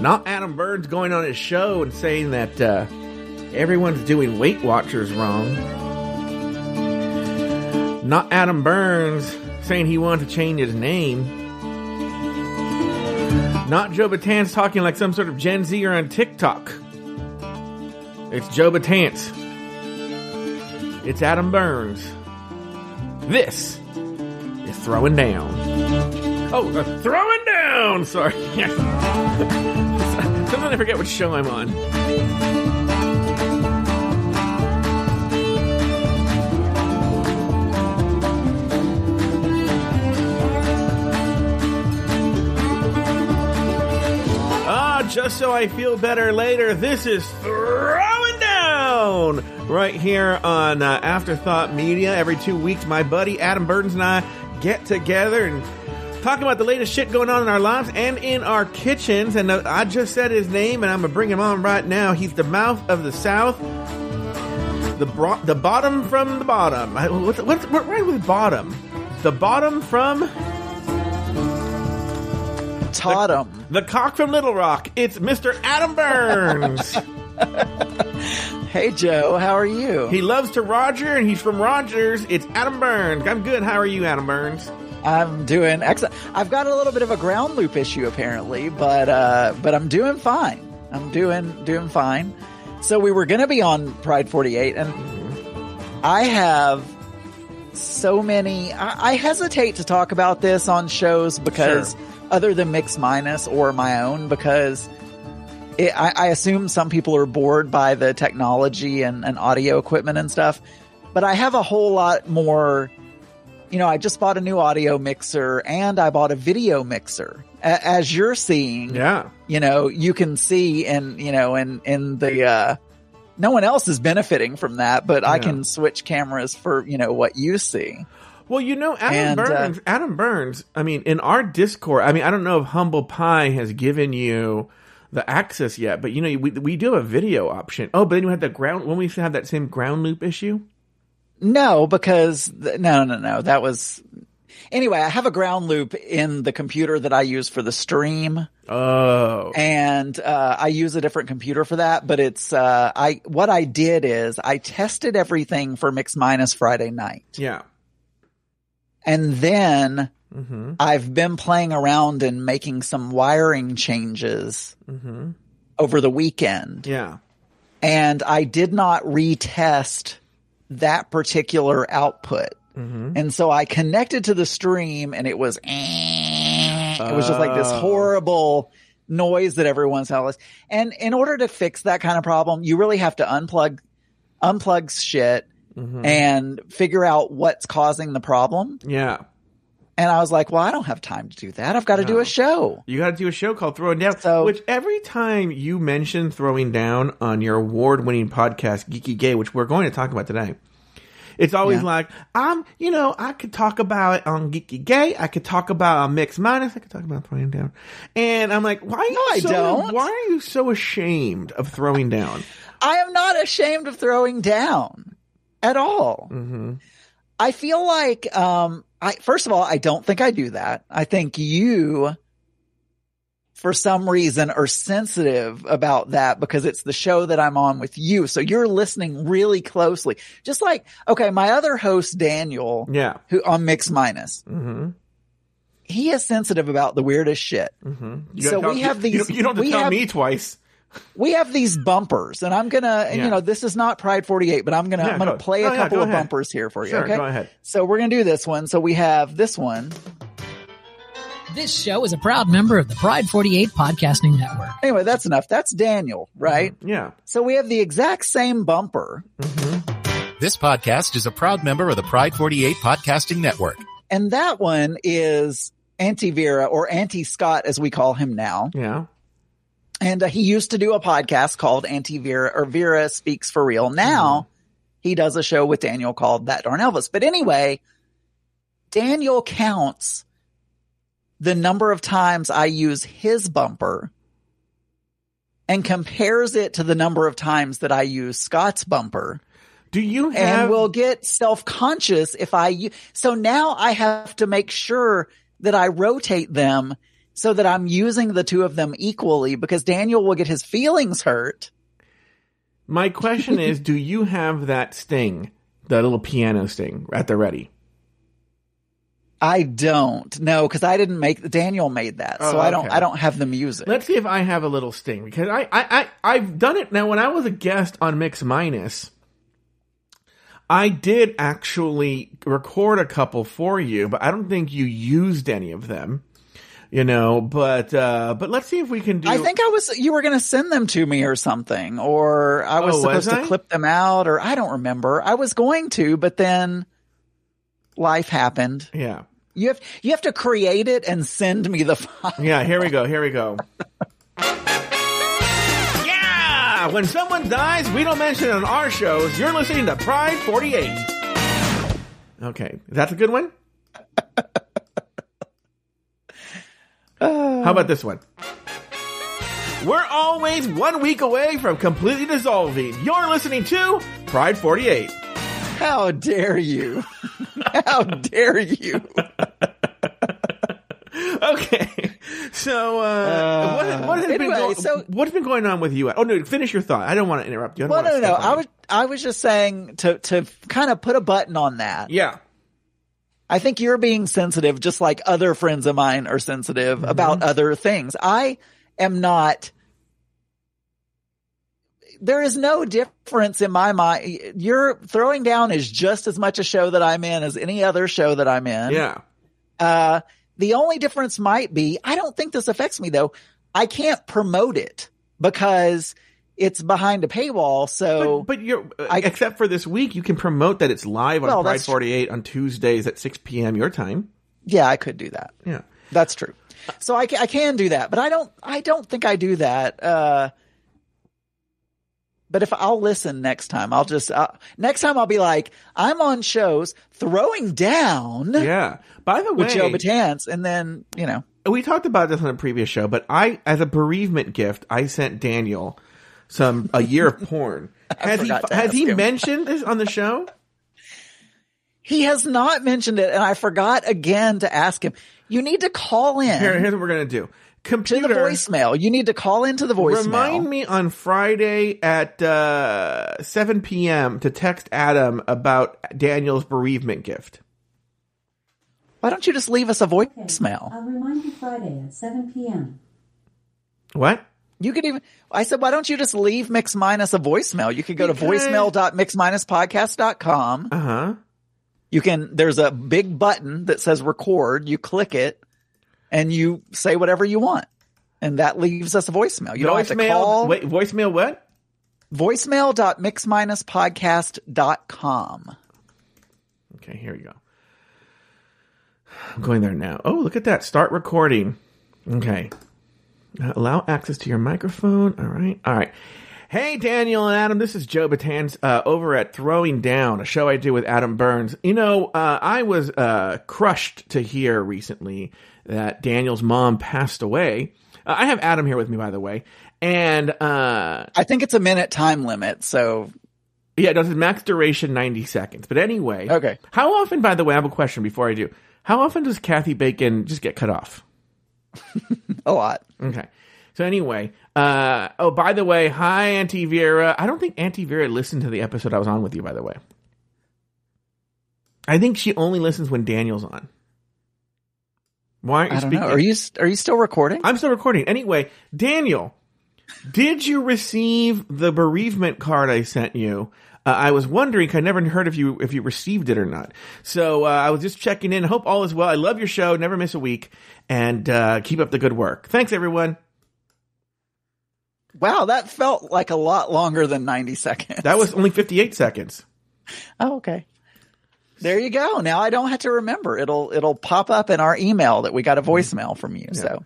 Not Adam Burns going on his show and saying that uh, everyone's doing Weight Watchers wrong. Not Adam Burns saying he wanted to change his name. Not Joe Betance talking like some sort of Gen Zer on TikTok. It's Joe Betance. It's Adam Burns. This is throwing down. Oh, uh, throwing down. Sorry. Sometimes I forget which show I'm on. Ah, just so I feel better later, this is throwing down right here on uh, Afterthought Media. Every two weeks, my buddy Adam Burns and I get together and talk about the latest shit going on in our lives and in our kitchens. And I just said his name, and I'm gonna bring him on right now. He's the mouth of the South, the bro- the bottom from the bottom. What's, what's what right with bottom? The bottom from Totem. the cock from Little Rock. It's Mr. Adam Burns. Hey Joe, how are you? he loves to Roger, and he's from Rogers. It's Adam Burns. I'm good. How are you, Adam Burns? I'm doing excellent. I've got a little bit of a ground loop issue apparently, but uh, but I'm doing fine. I'm doing doing fine. So we were going to be on Pride 48, and I have so many. I, I hesitate to talk about this on shows because Sure. other than Mix Minus or my own, because it, I, I assume some people are bored by the technology and, and audio equipment and stuff. But I have a whole lot more you know, I just bought a new audio mixer and I bought a video mixer. A- as you're seeing, Yeah. you know, you can see and, you know, in, in the, uh, no one else is benefiting from that, but I can switch cameras for, you know, what you see. Well, you know, Adam And, uh, Burns. Adam Burns. I mean, in our Discord. I mean, I don't know if Humble Pie has given you the access yet, but you know, we we do have a video option. Oh, but then you have the ground. When we have that same ground loop issue. No, because no, no, no, that was, anyway, I have a ground loop in the computer that I use for the stream. Oh, and uh, I use a different computer for that. But it's uh, I what I did is I tested everything for Mix Minus Friday night, yeah. and then Mm-hmm. I've been playing around and making some wiring changes Mm-hmm. over the weekend, Yeah. and I did not retest that particular output. Mm-hmm. And so I connected to the stream and it was, eh. it was just like this Oh. horrible noise that everyone's house. And in order to fix that kind of problem, you really have to unplug, unplug shit Mm-hmm. and figure out what's causing the problem. Yeah. And I was like, well, I don't have time to do that. I've got to do a show. You got to do a show called Throwing Down. So- which every time you mention throwing down on your award-winning podcast, Geeky Gay, which we're going to talk about today, it's always Yeah. like, um, you know, I could talk about it on Geeky Gay. I could talk about on Mix Minus. I could talk about throwing down. And I'm like, why are you No, I so, don't. why are you so ashamed of throwing down? I am not ashamed of throwing down at all. Mm-hmm. I feel like, um, I, first of all, I don't think I do that. I think you, for some reason, are sensitive about that because it's the show that I'm on with you. So you're listening really closely. Just like, okay, my other host, Daniel, Yeah. who on Mix Minus, Mm-hmm. he is sensitive about the weirdest shit. Mm-hmm. So we have You, these- don't- you don't have to we tell have- me twice. We have these bumpers and I'm gonna, and Yeah. you know, this is not Pride 48, but I'm gonna, Yeah, I'm gonna go- play oh, a yeah, couple go of ahead. bumpers here for you. Sure, okay. go ahead. So we're gonna do this one. So we have this one. This show is a proud member of the Pride 48 Podcasting Network. Anyway, that's enough. That's Daniel, right? Mm-hmm. Yeah. So we have the exact same bumper, mm-hmm. This podcast is a proud member of the Pride 48 Podcasting Network. and that one is Auntie Vera or Auntie Scott, as we call him now. Yeah. And uh, he used to do a podcast called Auntie Vera or Vera Speaks for Real. Now he does a show with Daniel called That Darn Elvis. But anyway, Daniel counts the number of times I use his bumper and compares it to the number of times that I use Scott's bumper. Do you have? and will get self-conscious if I. so now I have to make sure that I rotate them so that I'm using the two of them equally because Daniel will get his feelings hurt. My question is, do you have that sting, the little piano sting at the ready? I don't know because I didn't make Daniel made that, so Oh, I don't okay. I don't have the music. Let's see if I have a little sting because I, I, I I've done it now. When I was a guest on Mix Minus, I did actually record a couple for you, but I don't think you used any of them. You know, but uh but let's see if we can do. I think I was you were going to send them to me or something, or I was Oh, was supposed to clip them out, or I don't remember. I was going to, but then life happened. Yeah, You have you have to create it and send me the file. yeah. Here we go. Here we go. Yeah! When someone dies, we don't mention it on our shows. You're listening to Pride 48. Okay, that's a good one. How about this one? We're always one week away from completely dissolving. You're listening to Pride 48. How dare you? How dare you? Okay, so uh, what, what has been anyway, go- so- what's been going on with you? Oh no, finish your thought. I don't want to interrupt you. I Well, no, no, no. I was I was just saying to to kind of put a button on that. yeah. I think you're being sensitive, just like other friends of mine are sensitive Mm-hmm. about other things. I am not. There is no difference in my mind. You're throwing down is just as much a show that I'm in as any other show that I'm in. Yeah. Uh, the only difference might be, I don't think this affects me though. I can't promote it because it's behind a paywall. So But, but you're, uh, I- except for this week, you can promote that it's live on Well, Pride 48 on Tuesdays at 6 p.m. your time. yeah, I could do that. Yeah. That's true. So I, I can do that, but I don't, I don't think I do that. Uh, but if I'll listen next time, I'll just, uh, next time I'll be like, I'm on shows throwing down Yeah. By the way, with Joe Betance and then, you know, we talked about this on a previous show, but I, as a bereavement gift, I sent Daniel some, a year of porn. Has he, has he him. mentioned this on the show? he has not mentioned it. And I forgot again to ask him, you need to call in Here, here's what we're going to do. to Computer. the voicemail. You need to call into the voicemail. Remind me on Friday at uh, 7 p.m. to text Adam about Daniel's bereavement gift. Why don't you just leave us a voicemail? I'll remind you Friday at 7 p.m. What? You could even, I said, why don't you just leave Mix Minus a voicemail? You could go Because- to voicemail.mixminuspodcast.com. Uh huh. You can, there's a big button that says record. You click it and you say whatever you want. And that leaves us a voicemail. You don't have to call. Wait, voicemail what? Voicemail.mixminuspodcast.com. Okay, here we go. I'm going there now. Oh, look at that. Start recording. Okay. Uh, allow access to your microphone. All right. All right. Hey, Daniel and Adam. This is Joe Betance uh, over at Throwing Down, a show I do with Adam Burns. You know, uh, I was uh, crushed to hear recently that Daniel's mom passed away. Uh, I have Adam here with me, by the way. And uh, I think it's a minute time limit. So yeah, it does max duration 90 seconds. But anyway. Okay. How often, by the way, I have a question before I do. How often does Kathy Bacon just get cut off? a lot. Okay. So anyway, uh, oh, by the way, hi, Auntie Vera. I don't think Auntie Vera listened to the episode I was on with you, by the way. I think she only listens when Daniel's on. Why aren't you I don't speaking? know. Are you, are you still recording? I'm still recording. Anyway, Daniel, did you receive the bereavement card I sent you? Uh, I was wondering, I never heard if you if you received it or not. So uh, I was just checking in. Hope all is well. I love your show. Never miss a week, and uh, keep up the good work. Thanks, everyone. wow. That felt like a lot longer than 90 seconds. That was only 58 seconds. Oh, okay. There you go. Now I don't have to remember. It'll it'll pop up in our email that we got a voicemail from you. So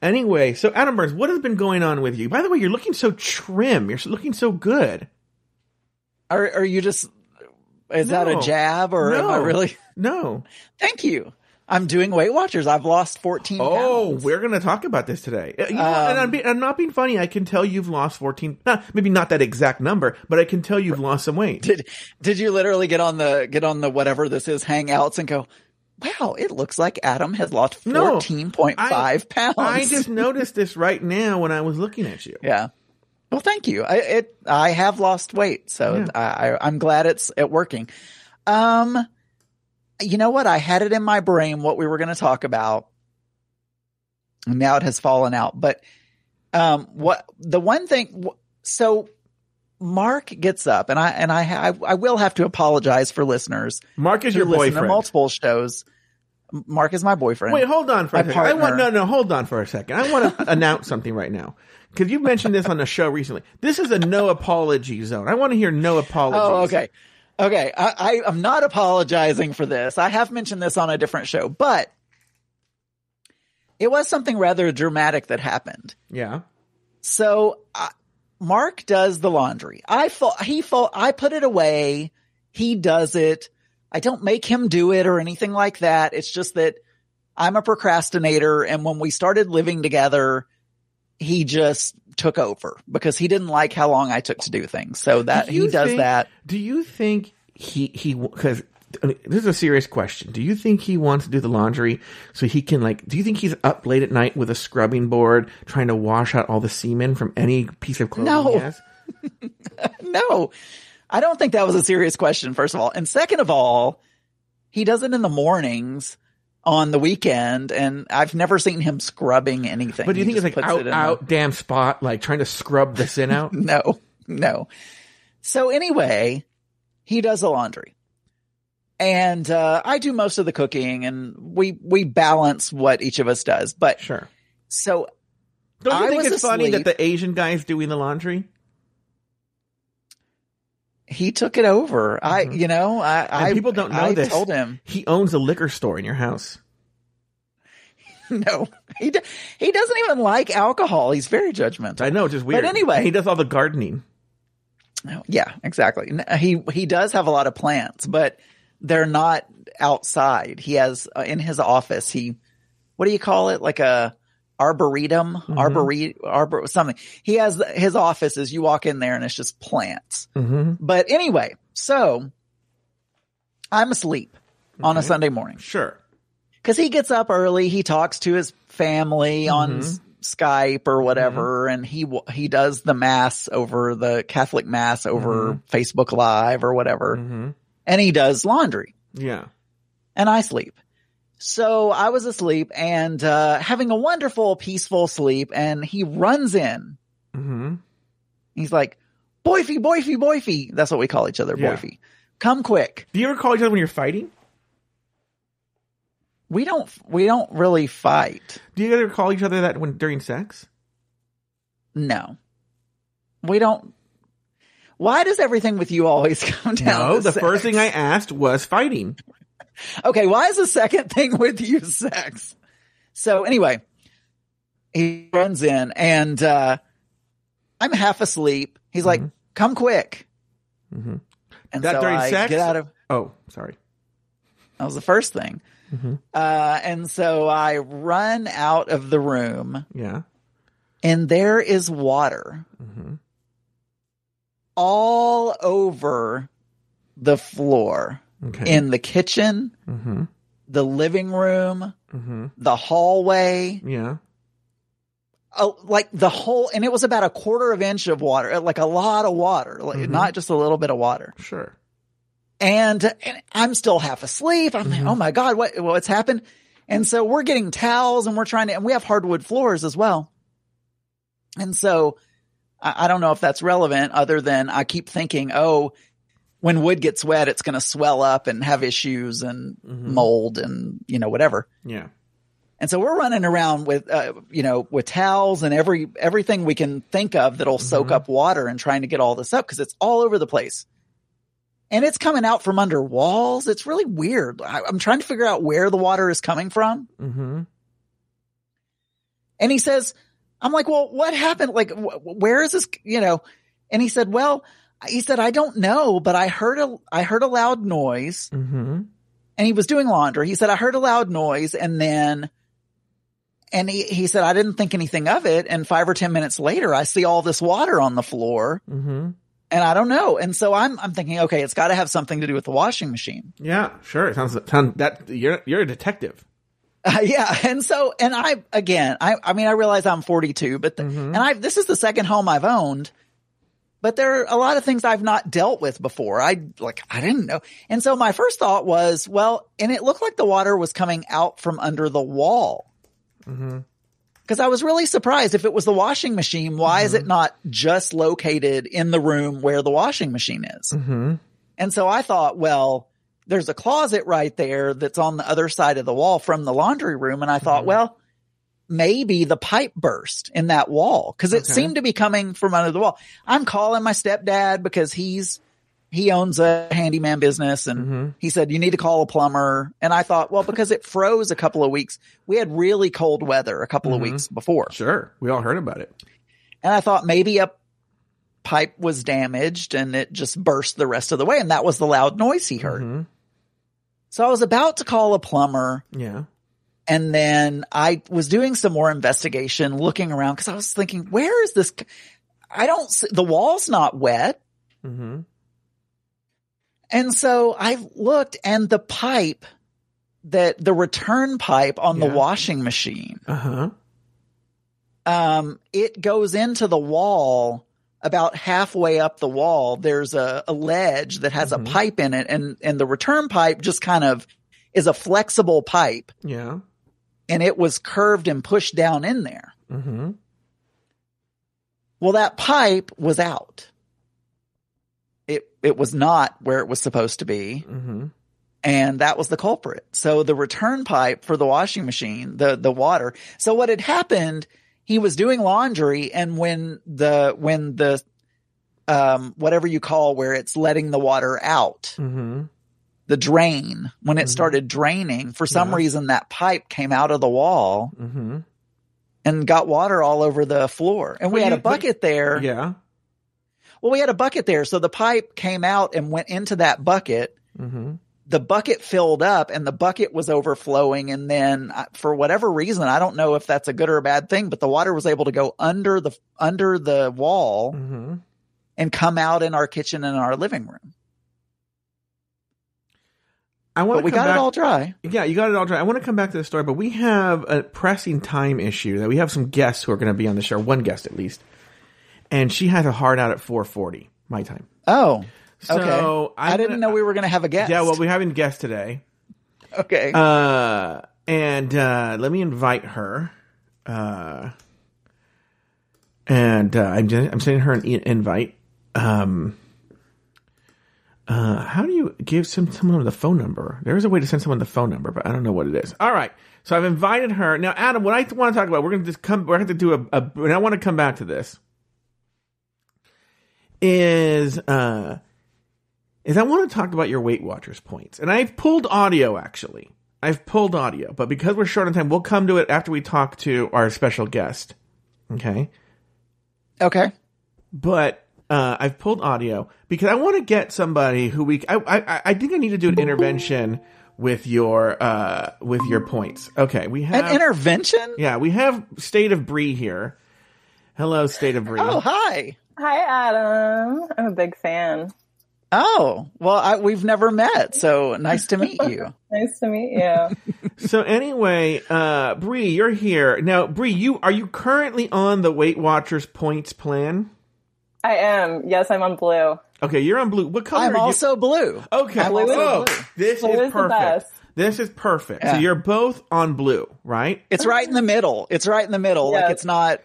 Anyway, so Adam Burns, what has been going on with you? By the way, you're looking so trim. You're looking so good. Are are you just is that a jab or am I really No. Thank you. I'm doing Weight Watchers. I've lost 14 Oh, pounds. we're going to talk about this today. Uh, You know, Um, and I'm, be, I'm not being funny. I can tell you've lost 14, not, maybe not that exact number, but I can tell you've lost some weight. Did did you literally get on the get on the whatever this is hangouts and go, wow, it looks like Adam has lost No, 14.5 pounds. I just noticed this right now when I was looking at you. yeah. Well, thank you. I, it, I have lost weight, so Yeah. I, I, I'm glad it's it working. Um, you know what? I had it in my brain what we were going to talk about. And now it has fallen out. But, um, what the one thing, so Mark gets up and I, and I, I, I will have to apologize for listeners Mark is your listen to boyfriend. multiple shows. Mark is my boyfriend. Wait, hold on for a My second. I want no, no, hold on for a second. I want to announce something right now because you mentioned this on the show recently. This is a no apology zone. I want to hear no apologies. Oh, okay. Okay. I, I, I'm not apologizing for this. I have mentioned this on a different show, but it was something rather dramatic that happened. Yeah. So uh, Mark does the laundry. I fo- he fo- I put it away. He does it. I don't make him do it or anything like that. It's just that I'm a procrastinator. And when we started living together, he just took over because he didn't like how long I took to do things. So that Do he does think- that. Do you think he he because this is a serious question. Do you think he wants to do the laundry so he can like? Do you think he's up late at night with a scrubbing board trying to wash out all the semen from any piece of clothing No. No, I don't think that was a serious question, first of all. And second of all, he does it in the mornings on the weekend, and I've never seen him scrubbing anything. But do you He think it's like out it in the- out damn spot like trying to scrub the sin out? No, no. So anyway, he does the laundry. And uh, I do most of the cooking and we we balance what each of us does. But sure. so Don't you I think it's funny that the Asian guy's doing the laundry? He took it over. I Mhm. you know, I, I people don't know I this. told him He owns a liquor store in your house. no. He do- he doesn't even like alcohol. He's very judgmental. I know, it's just weird. But anyway. he does all the gardening. Yeah, exactly. He he does have a lot of plants, but they're not outside. He has uh, in his office. He what do you call it? Like a arboretum, Mm-hmm. arbore, arbor, something. He has his office is you walk in there and it's just plants. Mm-hmm. But anyway, so I'm asleep on a Sunday morning Sure. because he gets up early. He talks to his family on Mhm. S- Skype or whatever, and he he does the mass over the Catholic mass over Facebook Live or whatever, Mm-hmm. and he does laundry, Yeah. and I sleep. So I was asleep and uh, having a wonderful, peaceful sleep, and he runs in. Mm-hmm. He's like, "Boyfie, boyfie, boyfie." That's what we call each other, Yeah. boyfie. Come quick. Do you ever call each other when you're fighting? We don't we don't really fight. Do you ever call each other that when during sex? No. We don't. Why does everything with you always come down? No, the sex? first thing I asked was fighting. Okay, why is the second thing with you sex? So anyway, he runs in and uh I'm half asleep. He's like, "Come quick!" Mm-hmm. And That so during I sex? get out of. Oh, sorry. That was the first thing. Mhm. Uh, and so I run out of the room, Yeah. and there is water Mm-hmm. all over the floor Okay. in the kitchen, mm-hmm. the living room, Mm-hmm. the hallway, Yeah. Oh, like the whole, and it was about a quarter of inch of water, uh, like a lot of water, like Mhm. not just a little bit of water. Sure. And, and I'm still half asleep. I'm like, oh my God, what, what's happened? And so we're getting towels and we're trying to, and we have hardwood floors as well. And so I, I don't know if that's relevant other than I keep thinking, oh, when wood gets wet, it's going to swell up and have issues and Mhm. mold and, you know, whatever. Yeah. And so we're running around with, uh, you know, with towels and every, everything we can think of that'll soak Mhm. up water and trying to get all this up because it's all over the place. And it's coming out from under walls. It's really weird. I, I'm trying to figure out where the water is coming from. Mm-hmm. And he says, I'm like, well, what happened? Like, wh- where is this, you know? And he said, well, he said, I don't know, but I heard a, I heard a loud noise Mm-hmm. and he was doing laundry. He said, I heard a loud noise and then, and he, he said, I didn't think anything of it. And five or 10 minutes later, I see all this water on the floor Mm-hmm. And I don't know. And so I'm I'm thinking, okay, it's got to have something to do with the washing machine. Yeah, sure. It sounds, sound that you're you're a detective. Uh, yeah. And so, and I, again, I, I mean, I realize I'm 42, but, the, and I, this is the second home I've owned, but there are a lot of things I've not dealt with before. I, like, I didn't know. And so my first thought was, well, and it looked like the water was coming out from under the wall. Mm-hmm. Cause I was really surprised if it was the washing machine, why is it mm-hmm. not just located in the room where the washing machine is? Mm-hmm. And so I thought, well, there's a closet right there that's on the other side of the wall from the laundry room. And I thought, well, maybe the pipe burst in that wall because it Okay. seemed to be coming from under the wall. I'm calling my stepdad because he's, he owns a handyman business and mm-hmm. he said, you need to call a plumber. And I thought, well, because it froze a couple of weeks, we had really cold weather a couple of mm-hmm. weeks before. Sure, we all heard about it. And I thought maybe a pipe was damaged and it just burst the rest of the way. And that was the loud noise he heard. Mm-hmm. So I was about to call a plumber Yeah. And then I was doing some more investigation looking around because I was thinking, where is this? I don't see the wall's not wet. Mm-hmm. And so I looked and the pipe that the return pipe on the washing machine, Uh huh. um, it goes into the wall about halfway up the wall. There's a, a ledge that has a pipe in it and, and the return pipe just kind of is a flexible pipe Yeah. And it was curved and pushed down in there. Mm-hmm. Well, that pipe was out. It, it was not where it was supposed to be. Mm-hmm. and that was the culprit. So the return pipe for the washing machine, the, the water. So what had happened, he was doing laundry and when the, when the, um, whatever you call where it's letting the water out, Mm-hmm. The drain, when it started draining, for some Yeah. reason that pipe came out of the wall Mm-hmm. and got water all over the floor. And we had a bucket there. Yeah. Well, we had a bucket there. So the pipe came out and went into that bucket. Mm-hmm. the bucket filled up and the bucket was overflowing. And then uh, for whatever reason, I don't know if that's a good or a bad thing, but the water was able to go under the, under the wall Mm-hmm. and come out in our kitchen and our living room. I want we got back- it all dry. Yeah, you got it all dry. I want to come back to the story, but we have a pressing time issue that we have some guests who are going to be on the show, one guest at least, and she has a hard out at 4:40 my time. Oh, So okay. I'm I didn't gonna- know we were going to have a guest. Yeah, well, we're having a guest today, okay. uh, and uh, let me invite her. Uh, and uh, I'm just, I'm sending her an invite. Um, uh, how do you give some someone the phone number? There is a way to send someone the phone number, but I don't know what it is. All right, so I've invited her now. Adam, what I want to talk about, we're going to just come. We're going to do a, a. And I want to come back to this. Is uh, is I want to talk about your Weight Watchers points, and I've pulled audio actually. I've pulled audio, but because we're short on time, we'll come to it after we talk to our special guest. Okay okay. but uh, I've pulled audio because I want to get somebody who we. I, I I think I need to do an intervention with your uh with your points. Okay, we have An intervention? yeah we have State of Bree here. Hello, State of Bree. Oh, hi. Hi, Adam. I'm a big fan. Oh, well, I, we've never met. So nice to meet you. Nice to meet you. So anyway, uh, Bree, you're here now. Bree, you are you currently on the Weight Watchers points plan? I am. Yes, I'm on blue. Okay, you're on blue. What color? I'm are you? also blue. Okay. I'm also oh, blue. this Blue is is the perfect. best. This is perfect. So you're both on blue, right? It's right in the middle. It's right in the middle. Like it's not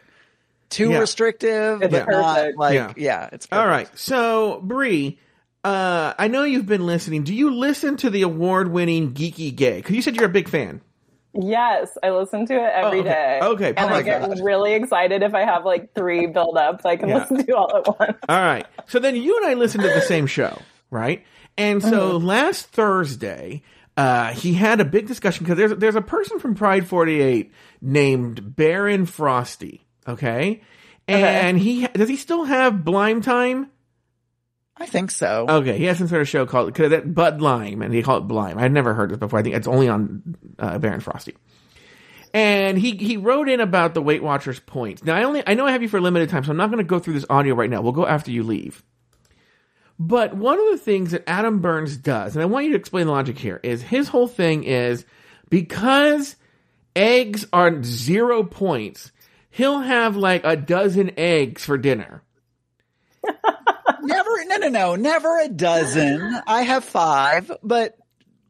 too Yeah. restrictive, It's but not like Yeah. yeah. it's All perfect. right. So, Bree, uh, I know you've been listening. Do you listen to the award-winning Geeky Gay? Because you said you're a big fan. Yes, I listen to it every okay. day. Okay. And Oh I get God. really excited if I have like three build ups I can Yeah. listen to all at once. All right. So then you and I listened to the same show, right? And so Mm-hmm. last Thursday, uh, he had a big discussion because there's there's a person from Pride 48 named Baron Frosty. Okay. And he does he still have Blime Time? I think so. Okay, he has some sort of show called cause that Bud Lime, and they call it Blime. I'd never heard this before. I think it's only on uh, Baron Frosty. And he he wrote in about the Weight Watchers points. Now I only I know I have you for a limited time, so I'm not going to go through this audio right now. We'll go after you leave. But one of the things that Adam Burns does, and I want you to explain the logic here, is his whole thing is because eggs are zero points, he'll have like a dozen eggs for dinner. Never, no, no, no, never a dozen. I have five, but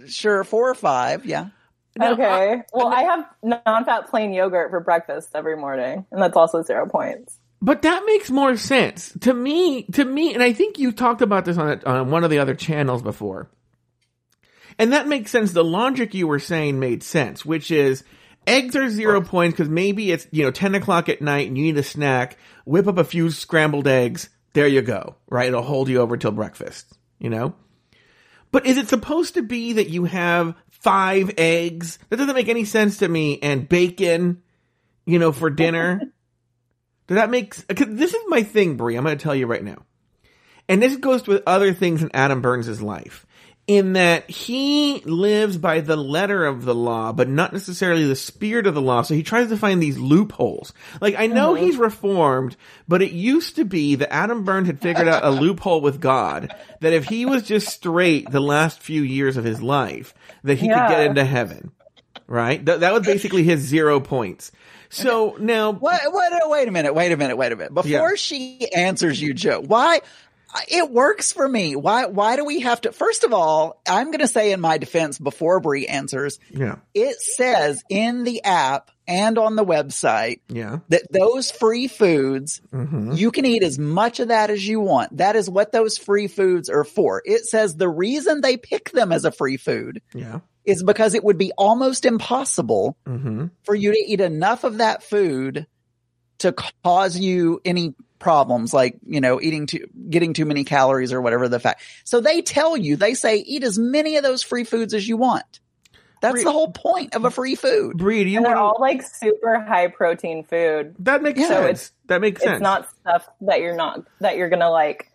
sure, four or five. Yeah. Now, okay. well, I have non-fat plain yogurt for breakfast every morning, and that's also zero points. But that makes more sense to me. To me, and I think you talked about this on a, on one of the other channels before, and that makes sense. The logic you were saying made sense, which is eggs are zero points because maybe it's you know ten o'clock at night and you need a snack. Whip up a few scrambled eggs. There you go. Right, it'll hold you over till breakfast. You know. But is it supposed to be that you have five eggs? That doesn't make any sense to me. And bacon, you know, for dinner. Does that make? This is my thing, Bree. I'm going to tell you right now, and this goes with other things in Adam Burns' life, in that he lives by the letter of the law, but not necessarily the spirit of the law. So he tries to find these loopholes. Like I know uh-huh. he's reformed, but it used to be that Adam Byrne had figured out a loophole with God that if he was just straight the last few years of his life, that he could get into heaven. Right? That, that was basically his zero points. So now, What, what, wait a minute, wait a minute, wait a minute. Before Yeah. she answers you, Joe, why? It works for me. Why, why do we have to? First of all, I'm going to say in my defense before Bree answers, yeah, it says in the app and on the website yeah, that those free foods, hmm you can eat as much of that as you want. That is what those free foods are for. It says the reason they pick them as a free food yeah, is because it would be almost impossible hmm for you to eat enough of that food to cause you any problems like, you know, eating too, getting too many calories or whatever the fact. So they tell you, they say eat as many of those free foods as you want. That's Free- the whole point of a free food. Bree, do you And they're want all like super high protein food. That makes Yeah. So sense. it's- that makes sense. It's not stuff that you're not that you're gonna like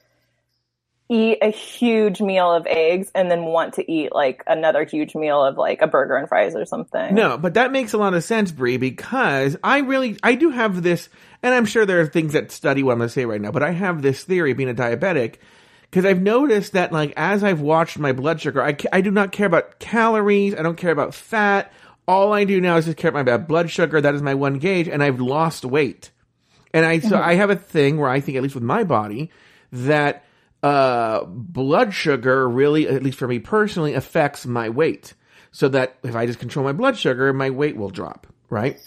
eat a huge meal of eggs and then want to eat like another huge meal of like a burger and fries or something. No, but that makes a lot of sense, Bree, because I really, I do have this, and I'm sure there are things that study what I'm going to say right now, but I have this theory being a diabetic, because I've noticed that, like, as I've watched my blood sugar, I, I do not care about calories, I don't care about fat. All I do now is just care about my blood sugar. That is my one gauge, and I've lost weight. And I so I have a thing where I think, at least with my body, that uh, blood sugar really, at least for me personally, affects my weight. So that if I just control my blood sugar, my weight will drop. Right.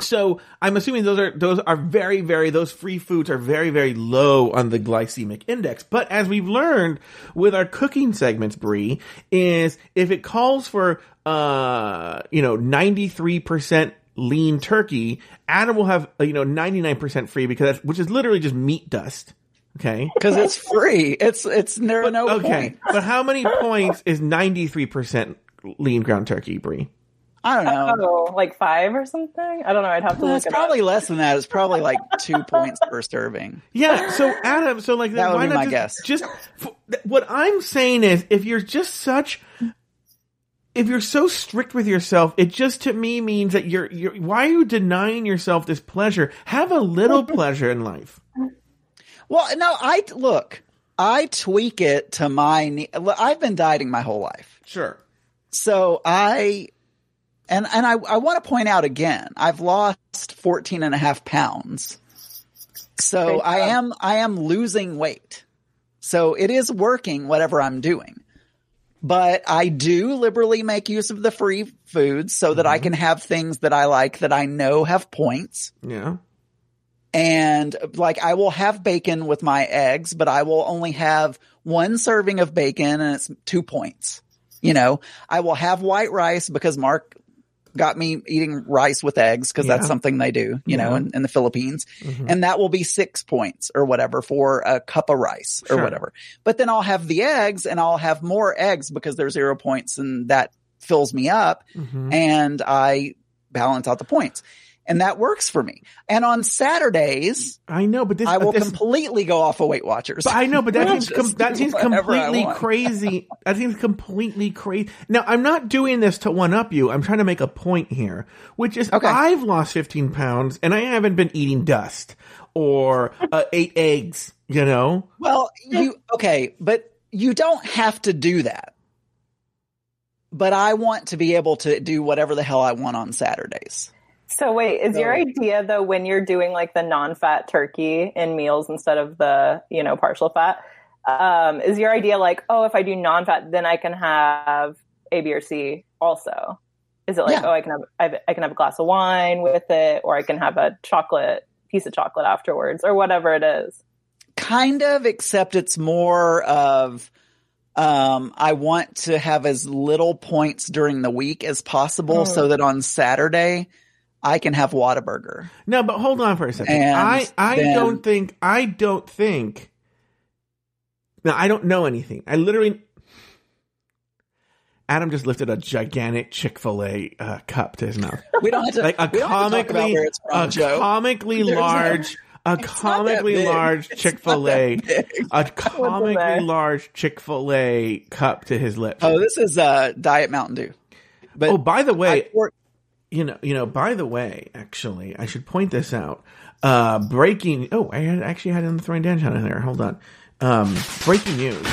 So I'm assuming those are those are very very those free foods are very very low on the glycemic index. But as we've learned with our cooking segments, Bree, is if it calls for uh you know 93 percent lean turkey, Adam will have uh, you know 99 percent free because that's, which is literally just meat dust. Okay. Cause it's free. It's, it's there no Okay. point. But how many points is 93 percent lean ground turkey, Bree? I don't know. Oh, like five or something? I don't know. I'd have to Well, look it's it probably up. less than that. It's probably like two points per serving. Yeah. So Adam, so like, That would why be not my just, guess. Just f- what I'm saying is, if you're just such, if you're so strict with yourself, it just to me means that you're, you're. Why are you denying yourself this pleasure? Have a little pleasure in life. Well, no, I look, I tweak it to my, I've been dieting my whole life. Sure. So I, and, and I, I want to point out again, I've lost 14 and a half pounds. So I am, I am losing weight. So it is working, whatever I'm doing. But I do liberally make use of the free foods so that I mm-hmm. can have things that I like that I know have points. Yeah. And like I will have bacon with my eggs, but I will only have one serving of bacon and it's two points. You know, I will have white rice because Mark got me eating rice with eggs because Yeah. that's something they do, you know, in, in the Philippines. Mhm. And that will be six points or whatever for a cup of rice or Sure. whatever. But then I'll have the eggs and I'll have more eggs because they're zero points and that fills me up Mhm. and I balance out the points. And that works for me. And on Saturdays, I know, but this, I will this, completely go off of Weight Watchers. But I know, but that seems com- that seems completely crazy. That seems completely crazy. Now, I'm not doing this to one up you. I'm trying to make a point here, which is Okay. I've lost 15 pounds and I haven't been eating dust or uh, ate eggs. You know? Well, you okay, but you don't have to do that. But I want to be able to do whatever the hell I want on Saturdays. So wait, is your idea though when you're doing like the non-fat turkey in meals instead of the you know partial fat? Um, is your idea like, oh, if I do non-fat, then I can have A, B, or C also? Is it like, Yeah. oh, I can have I, I can have a glass of wine with it, or I can have a chocolate piece of chocolate afterwards, or whatever it is? Kind of, except it's more of um I want to have as little points during the week as possible so that on Saturday I can have Whataburger. No, but hold on for a second. And I I then- don't think I don't think. Now I don't know anything. I literally. Adam just lifted a gigantic Chick Fil A uh, cup to his mouth, We don't have to like a we don't have to talk about comically, from, a Joe. comically There's large, a comically large Chick Fil A a comically large Chick Fil A cup to his lips. Oh, this is uh Diet Mountain Dew. But oh, by the way, I poured- you know, you know. By the way, actually, I should point this out. Uh, breaking. Oh, I had, actually had it on the Throwing Down channel there. Hold on. Um, breaking news.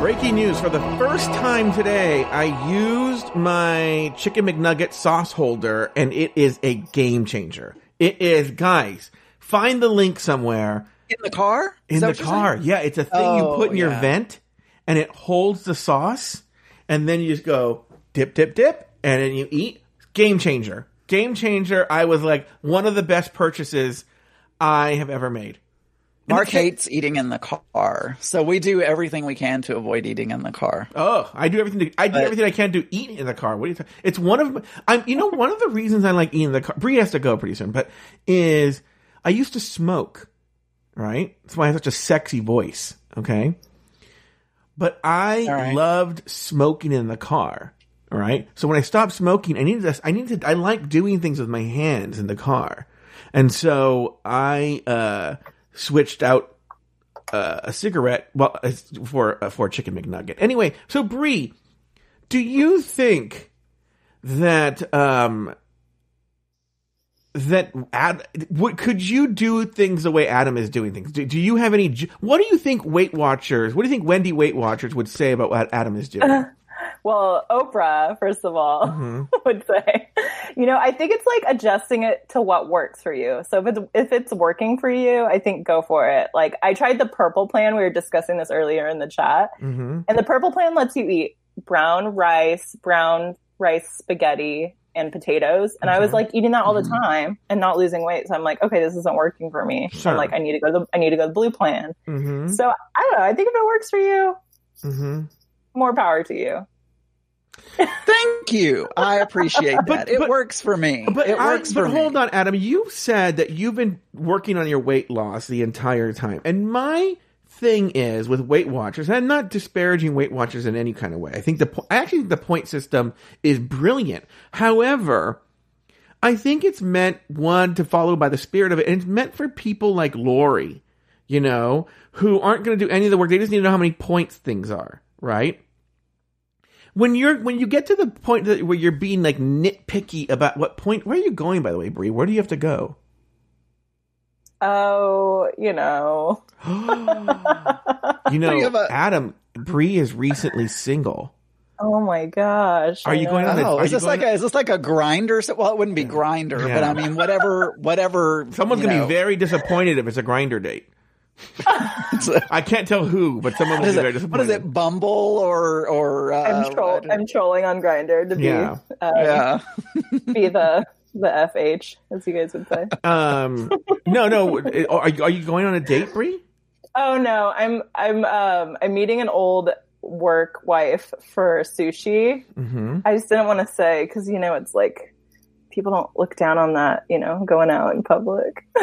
Breaking news for the first time today. I used my chicken McNugget sauce holder, and it is a game changer. It is, guys. Find the link somewhere in the car? in Is the car. Yeah, it's a thing you Oh, put in your vent and it holds the sauce and then you just go dip, dip, dip, and then you eat. Game changer. Game changer. I was like one of the best purchases I have ever made. Mark hates eating in the car, so we do everything we can to avoid eating in the car. Oh, I do everything. To, I do But- everything I can to eat in the car. What are you? talking? It's one of. my- I'm. You know, one of the reasons I like eating in the car. Bree has to go pretty soon, but is I used to smoke. Right. That's why I have such a sexy voice. Okay. But I right. loved smoking in the car. All right. So when I stopped smoking, I needed this. I needed. I like doing things with my hands in the car, and so I uh, switched out uh, a cigarette. Well, uh, for uh, for a chicken McNugget. Anyway, so Bree, do you think that um that Ad, what could you do things the way Adam is doing things? Do, do you have any? What do you think Weight Watchers? What do you think Wendy Weight Watchers would say about what Adam is doing? Well, Oprah, first of all, Mm-hmm. would say, you know, I think it's like adjusting it to what works for you. So if it's if it's working for you, I think go for it. Like I tried the purple plan. We were discussing this earlier in the chat, hmm and the purple plan lets you eat brown rice, brown rice spaghetti, and potatoes. And I was like eating that all the Mhm. time and not losing weight. So I'm like, okay, this isn't working for me. Sure. I'm like, I need to go to the I need to go to the blue plan. hmm So I don't know. I think if it works for you, hmm more power to you. Thank you. I appreciate that. But- it but- works for me. But it I- works but for hold me. on, Adam. You said that you've been working on your weight loss the entire time, and my thing is with Weight Watchers. and I'm not disparaging Weight Watchers in any kind of way. I think the po- I actually think the point system is brilliant. However, I think it's meant one to follow by the spirit of it, and it's meant for people like Lori, you know, who aren't going to do any of the work. They just need to know how many points things are, right? When you're when you get to the point that where you're being like nitpicky about what point, where are you going? By the way, Bree, where do you have to go? Oh, you know. You know, you have a- Adam Bree is recently single. Oh my gosh. Are you going know. on the- Oh, are is this like going- a is this like a Grindr? Well, it wouldn't be Grindr, but I mean whatever whatever. Someone's gonna know, be very disappointed if it's a Grindr date. It's a- I can't tell who, but someone what will is be very it? Disappointed. is it? Bumble or or uh, I'm, troll- I don't- I'm trolling on Grindr to be Yeah. um, yeah. be the the FH as you guys would say. Um, no, no. Are you, are you going on a date, Bree? Oh no, I'm I'm um I'm meeting an old work wife for sushi. Mm-hmm. I just didn't want to say because you know it's like people don't look down on that. You know, going out in public.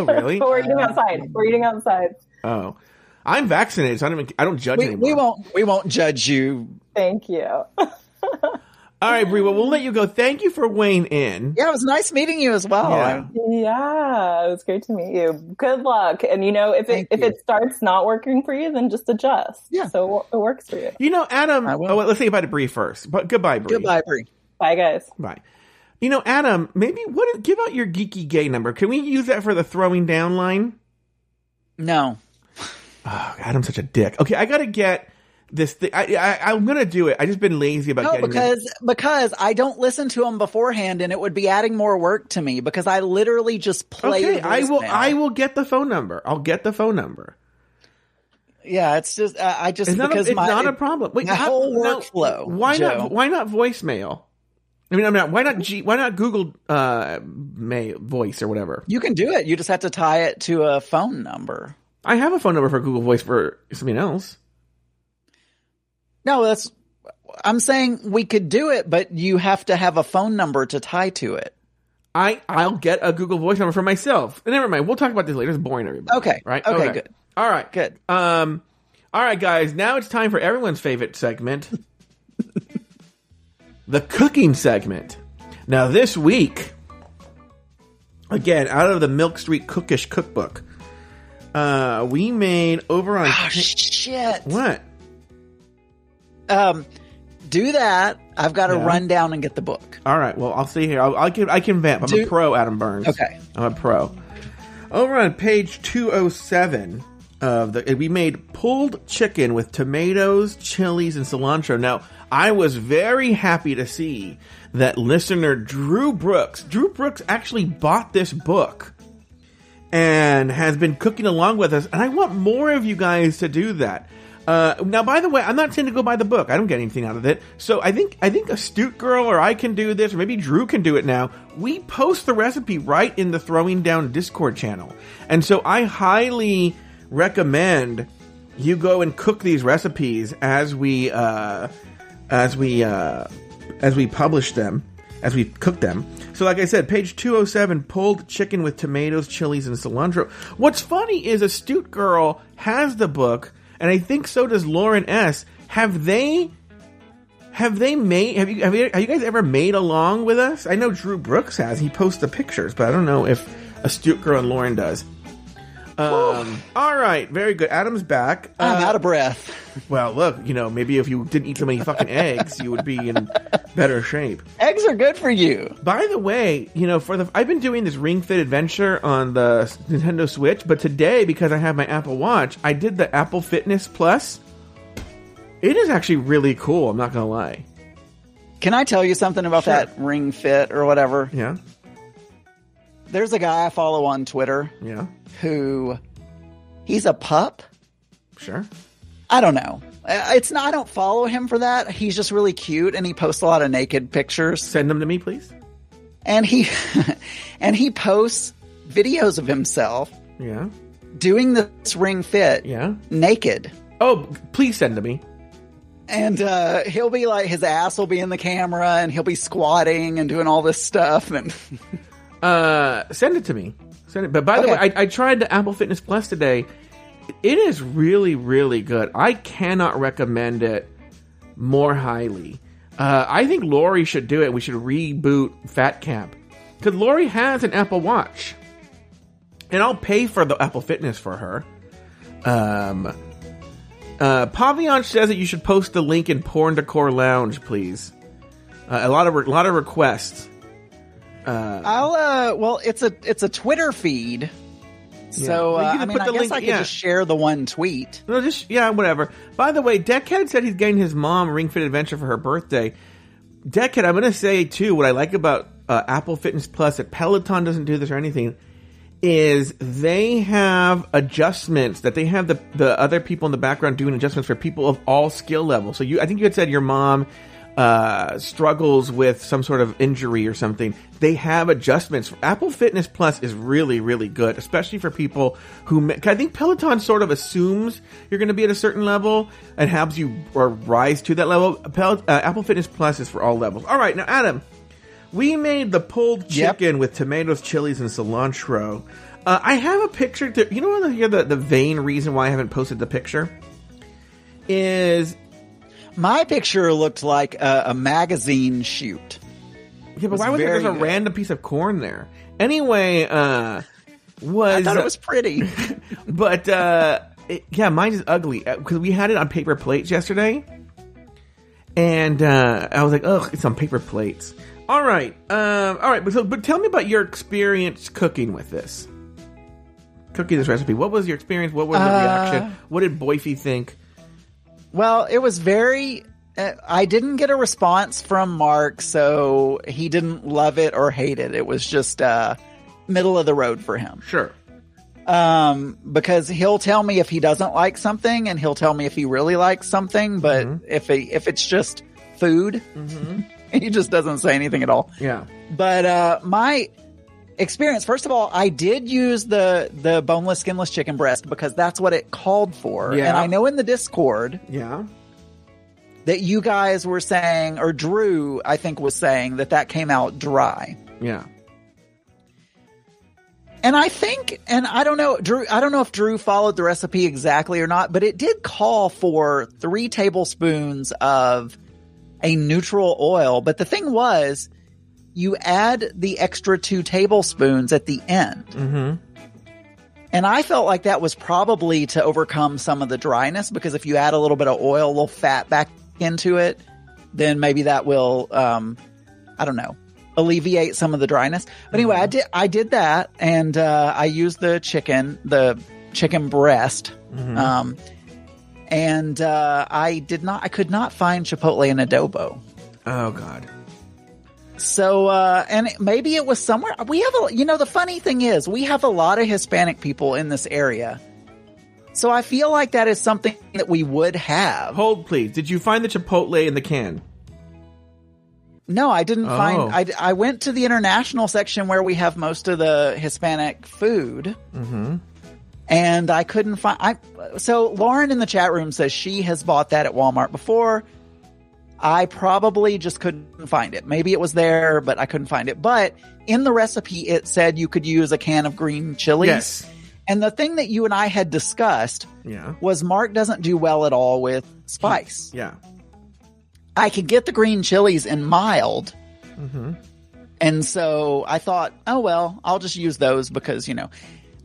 Oh, really? but we're eating outside. We're eating outside. Oh, I'm vaccinated, so I don't. Even, I don't judge We, anymore. we won't we won't judge you. Thank you. All right, Bree. Well, we'll let you go. Thank you for weighing in. Yeah, it was nice meeting you as well. Yeah. Yeah, it was great to meet you. Good luck. And you know, if it Thank if you. it starts not working for you, then just adjust. Yeah. So it works for you. You know, Adam. Oh, well, let's say goodbye to Bree first. But goodbye, Bree. Goodbye, Bree. Bye, guys. Bye. You know, Adam, maybe what? Give out your geeky gay number. Can we use that for the throwing down line? No. Oh, Adam's such a dick. Okay, I gotta get this thing. I, I I'm gonna do it. I just been lazy about No, getting because because I don't listen to them beforehand, and it would be adding more work to me because I literally just play. Okay, I will. voicemail. I will get the phone number. I'll get the phone number. Yeah, it's just uh, I just It's not. A, because it's my not a problem. Wait, my how- whole workflow. why Joe. not? Why not voicemail? I mean, I'm not. Why not? G, why not Google uh, May voice or whatever? You can do it. You just have to tie it to a phone number. I have a phone number for Google Voice for something else. No, that's. I'm saying we could do it, but you have to have a phone number to tie to it. I I'll get a Google Voice number for myself. Never mind. We'll talk about this later. It's boring, everybody. Okay. Right. Okay, good. All right. Good. Um. All right, guys. Now it's time for everyone's favorite segment, the cooking segment. Now this week, again, out of the Milk Street Cookish Cookbook, uh, we made over on Oh shit! what? Um, do that. I've got to Yeah. run down and get the book. All right. Well, I'll see here. I'll, I can I can vamp. I'm a pro, Adam Burns. Okay. I'm a pro. Over on page 207 of the we made pulled chicken with tomatoes, chilies, and cilantro. Now, I was very happy to see that listener Drew Brooks. Drew Brooks actually bought this book and has been cooking along with us. And I want more of you guys to do that. Uh, now, by the way, I'm not saying to go buy the book. I don't get anything out of it. So I think I think Astute Girl or I can do this, or maybe Drew can do it now. We post the recipe right in the Throwing Down Discord channel, and so I highly recommend you go and cook these recipes as we uh, as we uh, as we publish them, as we cook them. So, like I said, page 207, pulled chicken with tomatoes, chilies, and cilantro. What's funny is Astute Girl has the book, and I think so does Lauren S. Have they? Have they made? Have you? Have you? Have you guys ever made along with us? I know Drew Brooks has. He posts the pictures, but I don't know if Astute Girl and Lauren does. Um, all right, very good. Adam's back. I'm Uh, out of breath. well, look, you know, maybe if you didn't eat so many fucking eggs, you would be in better shape. Eggs are good for you. By the way, you know, for the I've been doing this Ring Fit adventure on the Nintendo Switch, but today because I have my Apple Watch, I did the Apple Fitness Plus. It is actually really cool. I'm not gonna lie. Can I tell you something about Sure. that ring fit or whatever? Yeah, There's a guy I follow on Twitter yeah, who he's a pup. sure. I don't know. It's not. I don't follow him for that. He's just really cute, and he posts a lot of naked pictures. Send them to me, please. And he and he posts videos of himself Yeah, doing this ring fit yeah. naked. Oh, please send to me. And uh, he'll be like, his ass will be in the camera, and he'll be squatting and doing all this stuff. And Uh, send it to me. Send it. But by the Okay. way, I, I tried the Apple Fitness Plus today. It is really, really good. I cannot recommend it more highly. Uh, I think Lori should do it. We should reboot Fat Camp because Lori has an Apple Watch, and I'll pay for the Apple Fitness for her. Um, uh, Pavillon says that you should post the link in Porn Decor Lounge, please. Uh, a lot of re- a lot of requests. I'll, uh, well, it's a it's a Twitter feed. So Yeah. You uh, I mean, I guess link- I could yeah. just share the one tweet. No, just yeah, whatever. By the way, Deckhead said he's getting his mom Ring Fit Adventure for her birthday. Deckhead, I'm gonna say too. What I like about uh, Apple Fitness Plus that Peloton doesn't do this or anything is they have adjustments that they have the the other people in the background doing adjustments for people of all skill levels. So you, I think you had said your mom uh, struggles with some sort of injury or something. They have adjustments. Apple Fitness Plus is really really good, especially for people who. I think Peloton sort of assumes you're going to be at a certain level and helps you or rise to that level. Pel- uh, Apple Fitness Plus is for all levels. All right, now Adam. We made the pulled Yep. chicken with tomatoes, chilies, and cilantro. Uh, I have a picture. To, you know what? Here, the the vain reason why I haven't posted the picture is My picture looked like a, a magazine shoot. yeah, but why was there a good. random piece of corn there? Anyway, uh, was I thought it was pretty. but uh, it, yeah, mine is ugly because we had it on paper plates yesterday, and uh, I was like, ugh, it's on paper plates. All right. Um, all right. But, so, but tell me about your experience cooking with this. Cooking this recipe. What was your experience? What was the Uh, reaction? What did Boyfie think? Well, it was very. Uh, I didn't get a response from Mark, so he didn't love it or hate it. It was just uh, middle of the road for him. Sure. Um, because he'll tell me if he doesn't like something, and he'll tell me if he really likes something. But if he, if it's just food, he just doesn't say anything at all. Yeah. But uh, my experience, first of all, I did use the the boneless, skinless chicken breast because that's what it called for. Yeah. And I know in the Discord Yeah. that you guys were saying, or Drew, I think, was saying that that came out dry. Yeah. And I think, and I don't know, Drew, I don't know if Drew followed the recipe exactly or not, but it did call for three tablespoons of a neutral oil. But the thing was, you add the extra two tablespoons at the end. Mm-hmm. And I felt like that was probably to overcome some of the dryness because if you add a little bit of oil, a little fat back into it, then maybe that will, um, I don't know, alleviate some of the dryness. But anyway, I did, I did that and, uh, I used the chicken, the chicken breast. Um, and, uh, I did not, I could not find Chipotle and adobo. Oh God. So, uh, and maybe it was somewhere. We have a, you know, the funny thing is, we have a lot of Hispanic people in this area. So I feel like that is something that we would have. Hold, please. Did you find the Chipotle in the can? No, I didn't Oh. find, I, I went to the international section where we have most of the Hispanic food. Mm-hmm. And I couldn't find, I, so Lauren in the chat room says she has bought that at Walmart before. I probably just couldn't find it. Maybe it was there, but I couldn't find it. But in the recipe, it said you could use a can of green chilies. Yes. And the thing that you and I had discussed Yeah. was Mark doesn't do well at all with spice. Yeah. I could get the green chilies in mild. Mm-hmm. And so I thought, oh, well, I'll just use those because, you know,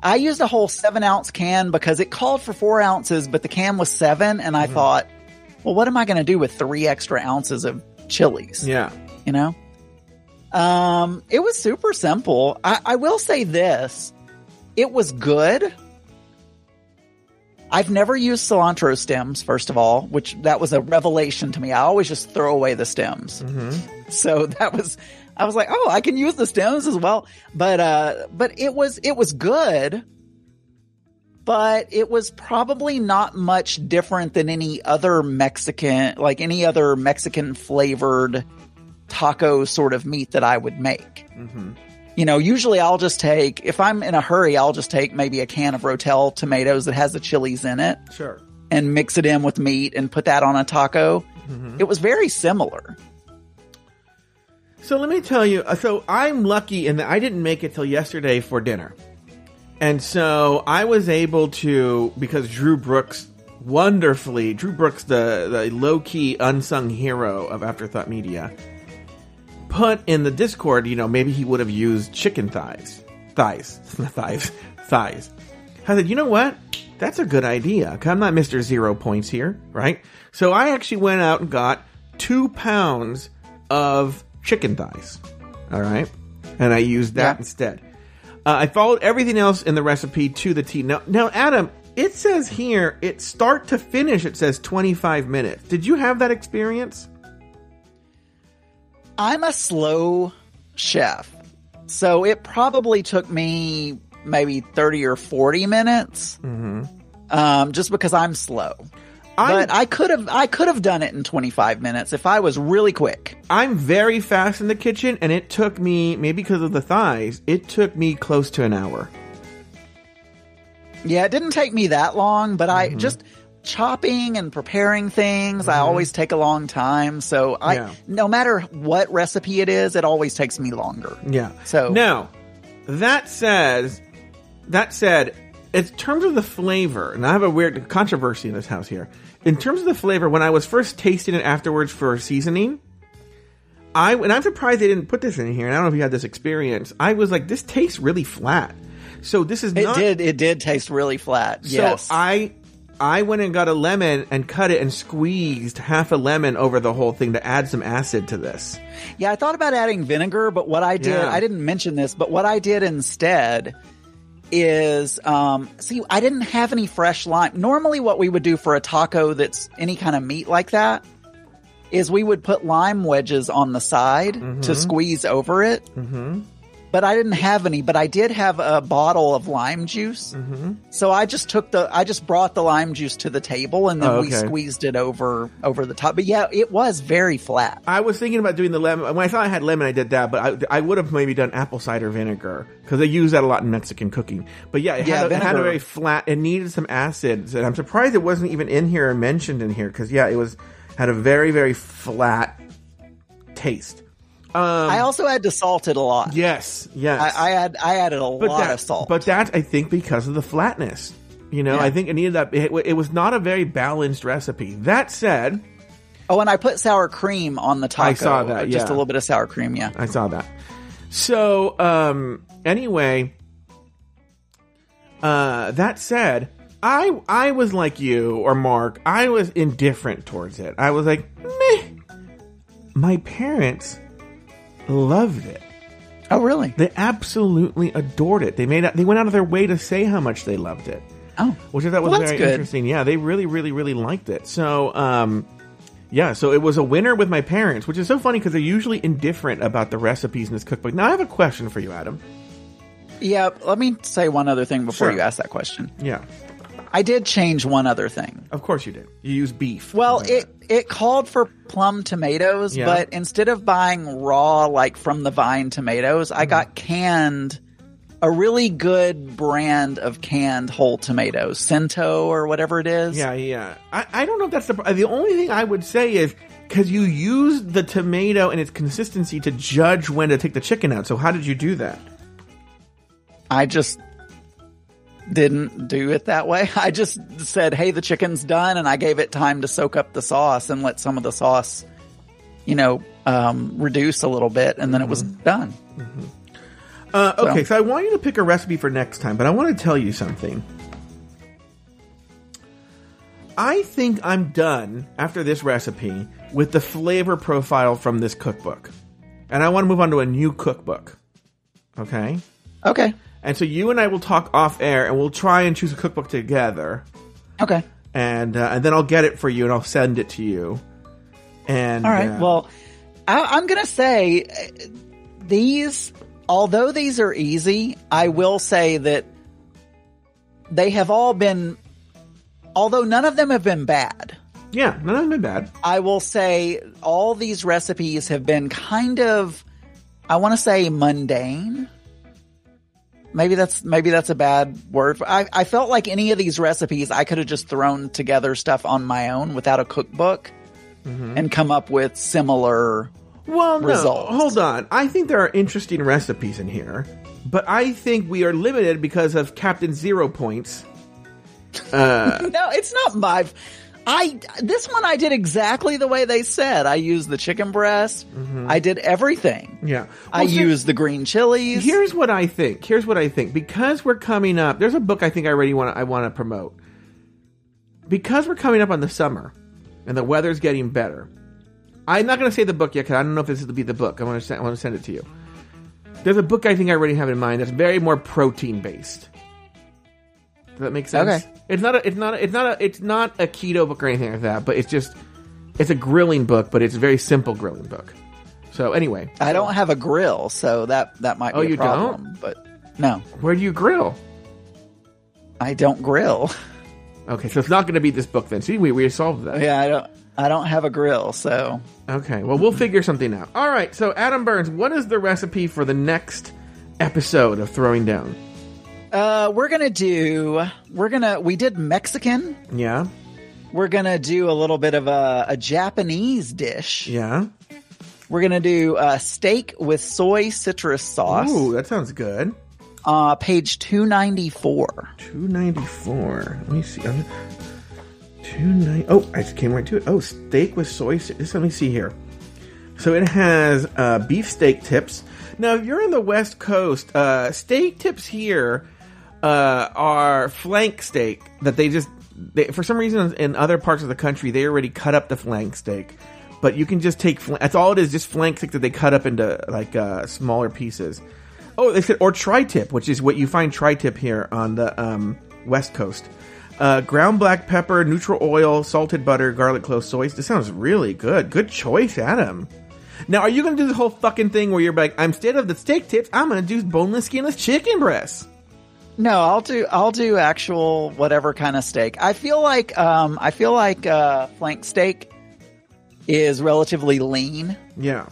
I used a whole seven ounce can because it called for four ounces, but the can was seven. And I Mm-hmm. thought, well, what am I going to do with three extra ounces of chilies? Yeah. You know? Um, it was super simple. I, I will say this. It was good. I've never used cilantro stems, first of all, which that was a revelation to me. I always just throw away the stems. So that was, I was like, oh, I can use the stems as well. But, uh, but it was, it was good. But it was probably not much different than any other Mexican, like any other Mexican flavored taco sort of meat that I would make. You know, usually I'll just take, if I'm in a hurry, I'll just take maybe a can of Rotel tomatoes that has the chilies in it Sure. and mix it in with meat and put that on a taco. It was very similar. So let me tell you. uh, So I'm lucky in that I didn't make it till yesterday for dinner, and so I was able to because Drew Brooks wonderfully. Drew Brooks, the the low key unsung hero of Afterthought Media, put in the Discord. You know, maybe he would have used chicken thighs, thighs, thighs, thighs. I said, you know what? That's a good idea. I'm not Mister Zero Points here, right? So I actually went out and got two pounds of chicken thighs. All right, and I used that Yeah. instead. Uh, I followed everything else in the recipe to the T. Now, now, Adam, it says here it start to finish. It says 25 minutes. Did you have that experience? I'm a slow chef. So it probably took me maybe 30 or 40 minutes. Um, just because I'm slow. But I could have, I could have done it in 25 minutes if I was really quick. I'm very fast in the kitchen, and it took me maybe because of the thighs. It took me close to an hour. Yeah, it didn't take me that long, but I mm-hmm. just chopping and preparing things, I mm-hmm. always take a long time. So I, Yeah. no matter what recipe it is, it always takes me longer. Yeah. So- now that says that said, in terms of the flavor, and I have a weird controversy in this house here. In terms of the flavor, when I was first tasting it afterwards for seasoning, I and I'm surprised they didn't put this in here. And I don't know if you had this experience. I was like, this tastes really flat. So this is It not did, it did taste really flat. so yes. I I went and got a lemon and cut it and squeezed half a lemon over the whole thing to add some acid to this. Yeah, I thought about adding vinegar, but what I did, Yeah. I didn't mention this, but what I did instead is, um, see, I didn't have any fresh lime. Normally what we would do for a taco that's any kind of meat like that is we would put lime wedges on the side to squeeze over it. Mm-hmm. But I didn't have any, but I did have a bottle of lime juice. Mm-hmm. So I just took the, I just brought the lime juice to the table and then Oh, we squeezed it over, over the top. But yeah, it was very flat. I was thinking about doing the lemon. When I thought I had lemon, I did that, but I, I would have maybe done apple cider vinegar because they use that a lot in Mexican cooking. But yeah, it, Yeah, had, a, it had a very flat. It needed some acids, and I'm surprised it wasn't even in here or mentioned in here because yeah, it was had a very very flat taste. Um, I also had to salt it a lot. yes, yes. I, I had I added a but lot that, of salt. But that's I think because of the flatness. You know, Yeah. I think it needed that. It, it was not a very balanced recipe. That said, oh, and I put sour cream on the taco. I saw that, Just a little bit of sour cream. Yeah. I saw that. So, um, anyway, uh, that said, I I was like you or Mark. I was indifferent towards it. I was like, meh. My parents loved it. Oh, really? They absolutely adored it. They made they went out of their way to say how much they loved it, Oh, which I thought was Well, very good. interesting. Yeah, they really, really, really liked it. So, um, yeah, so it was a winner with my parents, which is so funny because they're usually indifferent about the recipes in this cookbook. Now, I have a question for you, Adam. yeah. Let me say one other thing before Sure. you ask that question. Yeah, I did change one other thing. of course you did. You use beef. Well, it it called for plum tomatoes, Yeah. but instead of buying raw, like from the vine tomatoes, Mm-hmm. I got canned. A really good brand of canned whole tomatoes, Cento or whatever it is. Yeah, yeah. I, I don't know if that's the the only thing I would say is because you use the tomato and its consistency to judge when to take the chicken out. So how did you do that? I just didn't do it that way. I just said, "Hey, the chicken's done," and I gave it time to soak up the sauce and let some of the sauce, you know, um, reduce a little bit, and then it was Mm-hmm. done. Uh, okay, So- so I want you to pick a recipe for next time, but I want to tell you something. I think I'm done after this recipe with the flavor profile from this cookbook. And I want to move on to a new cookbook. Okay? Okay, And so you and I will talk off air and we'll try and choose a cookbook together. okay, And, uh, and then I'll get it for you and I'll send it to you. And all right. uh, Well, I, I'm gonna say uh, these, although these are easy, I will say that they have all been, although none of them have been bad. yeah, none of them been bad. I will say all these recipes have been kind of, I want to say mundane. Maybe that's maybe that's a bad word. I, I felt like any of these recipes I could have just thrown together stuff on my own without a cookbook mm-hmm. and come up with similar. Well, no, results. hold on. I think there are interesting recipes in here, but I think we are limited because of Captain Zero Points. Uh, no, it's not my. I this one I did exactly the way they said. I used the chicken breast. Mm-hmm. I did everything. Yeah, I so used the green chilies. Here's what I think. Here's what I think. Because we're coming up, there's a book I think I already want. I want to promote. Because we're coming up on the summer, and the weather's getting better. I'm not going to say the book yet because I don't know if this is to be the book. I want to send, I want to send it to you. There's a book I think I already have in mind that's very more protein based. Does that make sense? Okay. It's not a, it's not a, it's not a, it's not a keto book or anything like that, but it's just it's a grilling book, but it's a very simple grilling book. So anyway, I don't have a grill, so that that might be Oh, a you don't? But no, where do you grill? I don't grill. Okay, so it's not going to be this book then. See, we we solved that. yeah, I don't. I don't have a grill, so Okay, well we'll figure something out. All right, so Adam Burns, what is the recipe for the next episode of Throwing Down? Uh, we're gonna do. We're gonna. We did Mexican. Yeah, We're gonna do a little bit of a, a Japanese dish. yeah. We're gonna do a steak with soy citrus sauce. Ooh, that sounds good. Uh, page two ninety four. Two ninety four. Let me see. Two ninety. Oh, I just came right to it. Oh, steak with soy. This. Let me see here. So it has uh, beef steak tips. Now, if you're on the West Coast, uh, steak tips here uh, are flank steak that they just they, for some reason in other parts of the country they already cut up the flank steak, but you can just take fl- that's all it is, just flank steak that they cut up into like uh, smaller pieces. Oh, they said or tri-tip, which is what you find tri-tip here on the um, west coast. Uh, ground black pepper, neutral oil, salted butter, garlic clove, soy. This sounds really good. Good choice, Adam. Now, are you to do the whole fucking thing where you're like, I'm instead of the steak tips, I'm to do boneless, skinless chicken breasts? No, I'll do I'll do actual whatever kind of steak. I feel like um I feel like uh flank steak is relatively lean. Yeah.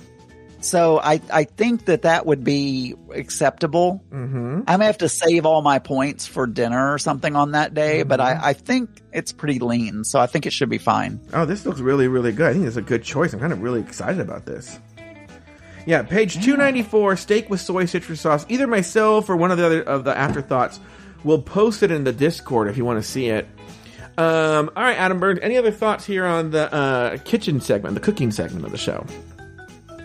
So I I think that that would be acceptable. Mm-hmm. I may have to save all my points for dinner or something on that day, but I, I think it's pretty lean, so I think it should be fine. Oh, this looks really, really good. I think it's a good choice. I'm kind of really excited about this. Yeah, page 294, steak with soy citrus sauce. Either myself or one of the other of the afterthoughts will post it in the Discord if you want to see it. Um, all right, Adam Burns. Any other thoughts here on the uh, kitchen segment, the cooking segment of the show?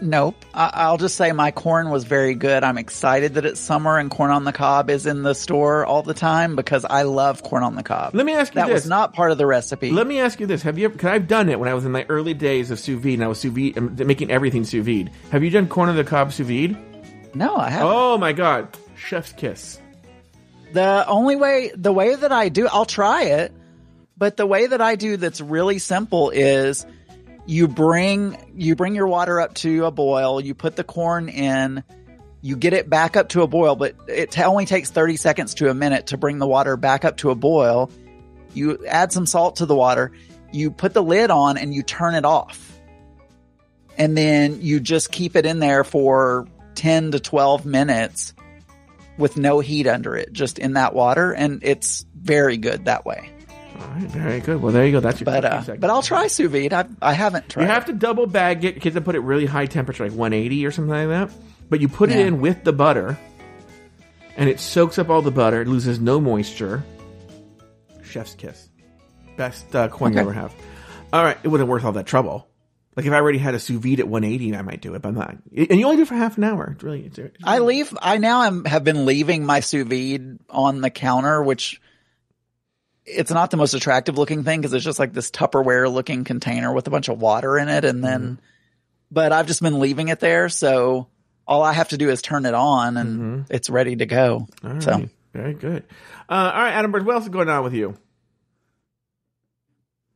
Nope. I, I'll just say my corn was very good. I'm excited that it's summer and corn on the cob is in the store all the time because I love corn on the cob. Let me ask you that this. was not part of the recipe. Let me ask you this: Have you ever? Cause I've done it when I was in my early days of sous vide, and I was sous vide, um, making everything sous vide. Have you done corn on the cob sous vide? no, I haven't. Oh my god, chef's kiss. The only way, the way that I do, I'll try it, but the way that I do that's really simple is you bring, you bring your water up to a boil, you put the corn in, you get it back up to a boil, but it only takes 30 seconds to a minute to bring the water back up to a boil. You add some salt to the water, you put the lid on and you turn it off. And then you just keep it in there for 10 to 12 minutes with no heat under it, just in that water, and it's very good that way. Right, very good. Well, there you go. That's your But uh, but I'll try sous vide. I, I haven't tried. You have to double bag it because they put it really high temperature, like 180 or something like that. But you put it in with the butter, and it soaks up all the butter. It loses no moisture. Chef's kiss. Best uh, corn you ever have. All right, it wasn't worth all that trouble. Like if I already had a sous vide at 180, I might do it, but I'm not. And you only do it for half an hour. It's really. It's, it's I leave. I now am, have been leaving my sous vide on the counter, which it's not the most attractive looking thing because it's just like this Tupperware looking container with a bunch of water in it, and then. Mm-hmm. But I've just been leaving it there, so all I have to do is turn it on, and it's ready to go. Mm-hmm. Right. So Very good. Uh, all right, Adam Bird, what else is going on with you?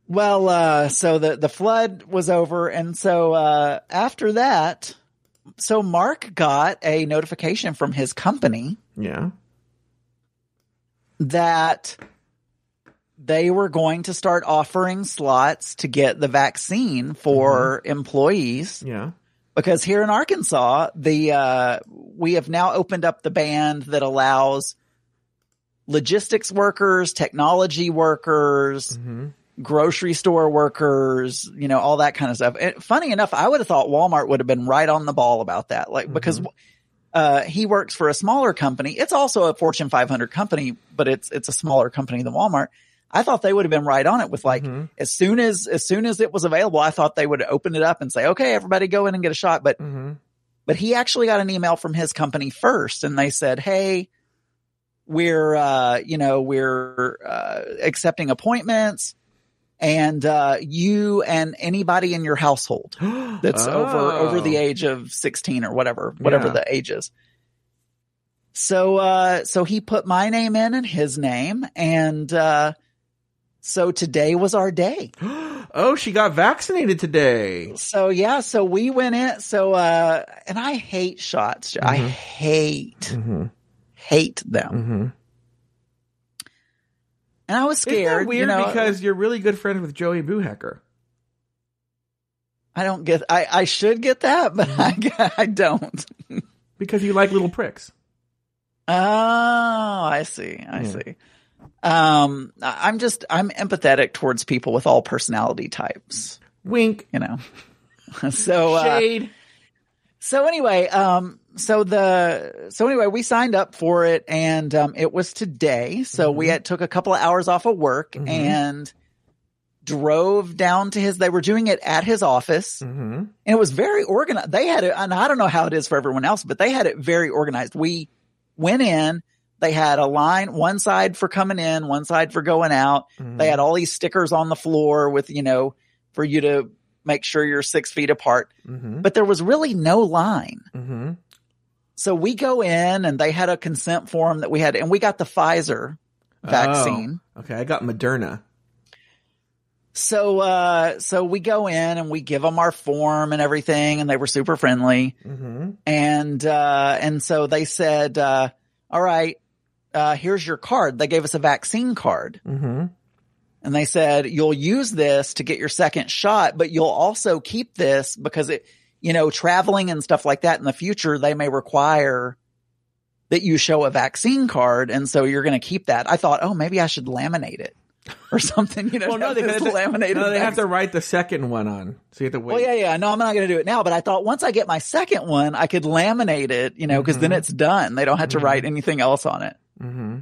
Well, uh, so the, the flood was over. And so, uh, after that, so Mark got a notification from his company Yeah. that they were going to start offering slots to get the vaccine for employees Yeah. because here in Arkansas, the, uh, we have now opened up the band that allows logistics workers, technology workers, grocery store workers, you know, all that kind of stuff. And funny enough, I would have thought Walmart would have been right on the ball about that. Like, because, uh, he works for a smaller company. It's also a Fortune 500 company, but it's, it's a smaller company than Walmart. I thought they would have been right on it with like, as soon as, as soon as it was available, I thought they would open it up and say, okay, everybody go in and get a shot. But, but he actually got an email from his company first and they said, Hey, we're, uh, you know, we're, uh, accepting appointments and, uh, you and anybody in your household that's over, over the Oh. age of 16 or whatever, whatever Yeah. the age is. So, uh, so he put my name in and his name and, uh, so today was our day. Oh, she got vaccinated today. So yeah, so we went in. So uh, and I hate shots. I Mm-hmm. hate hate them. And I was scared. weird you know, because you're really good friends with Joey Boohacker. I don't get. I I should get that, but Mm-hmm. I I don't. Because you like little pricks. Oh, I see. I see. Um, I'm just I'm empathetic towards people with all personality types. Wink. You know. so uh, Shade. So anyway, um, so the so anyway, we signed up for it, and um, it was today. So we had took a couple of hours off of work and drove down to his. They were doing it at his office, and it was very organized. They had it, and I don't know how it is for everyone else, but they had it very organized. We went in, They had a line, one side for coming in, one side for going out. Mhm. They had all these stickers on the floor with, you know, for you to make sure you're six feet apart. Mhm. But there was really no line. Mhm. So we go in and they had a consent form that we had, and we got the Pfizer vaccine. Oh, okay, I got Moderna. So, uh, so we go in and we give them our form and everything, and they were super friendly. Mm-hmm. And, uh, and so they said, uh, all right, uh, here's your card. They gave us a vaccine card Mm-hmm. and they said, you'll use this to get your second shot, but you'll also keep this because it, you know, traveling and stuff like that in the future, they may require that you show a vaccine card. And so you're going to keep that. I thought, oh, maybe I should laminate it or something, you know, Well, no, they, have to, no, they have to write the second one on, so you have to wait. Well, yeah, yeah. No, I'm not going to do it now, but I thought once I get my second one, I could laminate it, you know, because then Mhm. it's done. They don't have to Mhm. write anything else on it. Mm-hmm.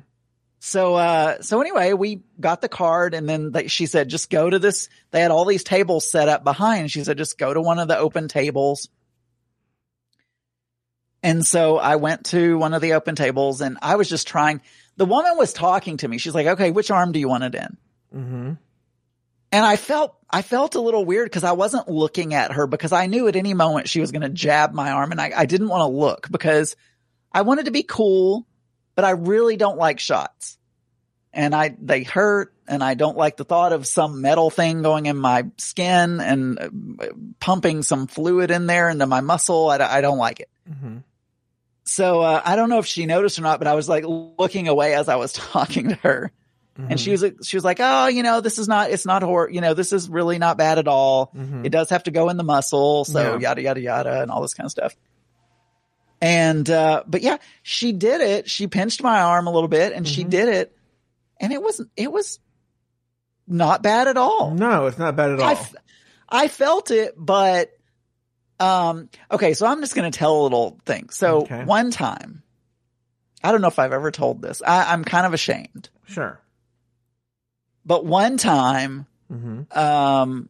So, uh, so anyway, we got the card and then they, she said, just go to this. They had all these tables set up behind. She said, just go to one of the open tables. And so I went to one of the open tables and I was just trying. The woman was talking to me. She's like, okay, which arm do you want it in? Mm-hmm. And I felt, I felt a little weird because I wasn't looking at her because I knew at any moment she was going to jab my arm and I, I didn't want to look because I wanted to be cool, but I really don't like shots. And I, they hurt and I don't like the thought of some metal thing going in my skin and uh, pumping some fluid in there into my muscle. I, I don't like it. Mm-hmm. So, uh, I don't know if she noticed or not, but I was like looking away as I was talking to her. And she was, she was like, Oh, you know, this is not, it's not hor, you know, this is really not bad at all. Mhm. It does have to go in the muscle. So Yeah. yada, yada, yada, and all this kind of stuff. And, uh, but yeah, she did it. She pinched my arm a little bit and she Mhm. did it. And it wasn't, it was not bad at all. No, it's not bad at all. I, f- I felt it, but, um, okay. So I'm just going to tell a little thing. So Okay. one time, I don't know if I've ever told this. I, I'm kind of ashamed, sure. but one time, Mm-hmm. um,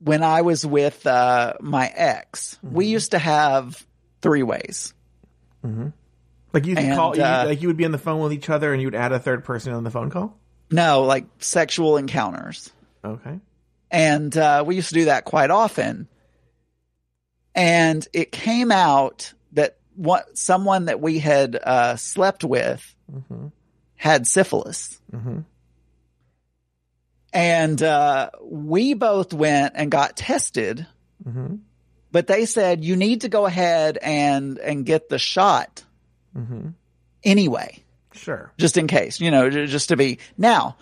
when I was with uh, my ex, we Mhm. used to have three ways. Mm-hmm. Like you could And, call, you, uh, like you would be on the phone with each other, and you'd add a third person on the phone call. No, like sexual encounters. Okay. And uh, we used to do that quite often. And it came out that what someone that we had uh, slept with Mm-hmm. had syphilis. Mm-hmm. And uh, we both went and got tested, Mm-hmm. But they said you need to go ahead and and get the shot Mm-hmm. anyway. Sure. just in case, you know, just to be now.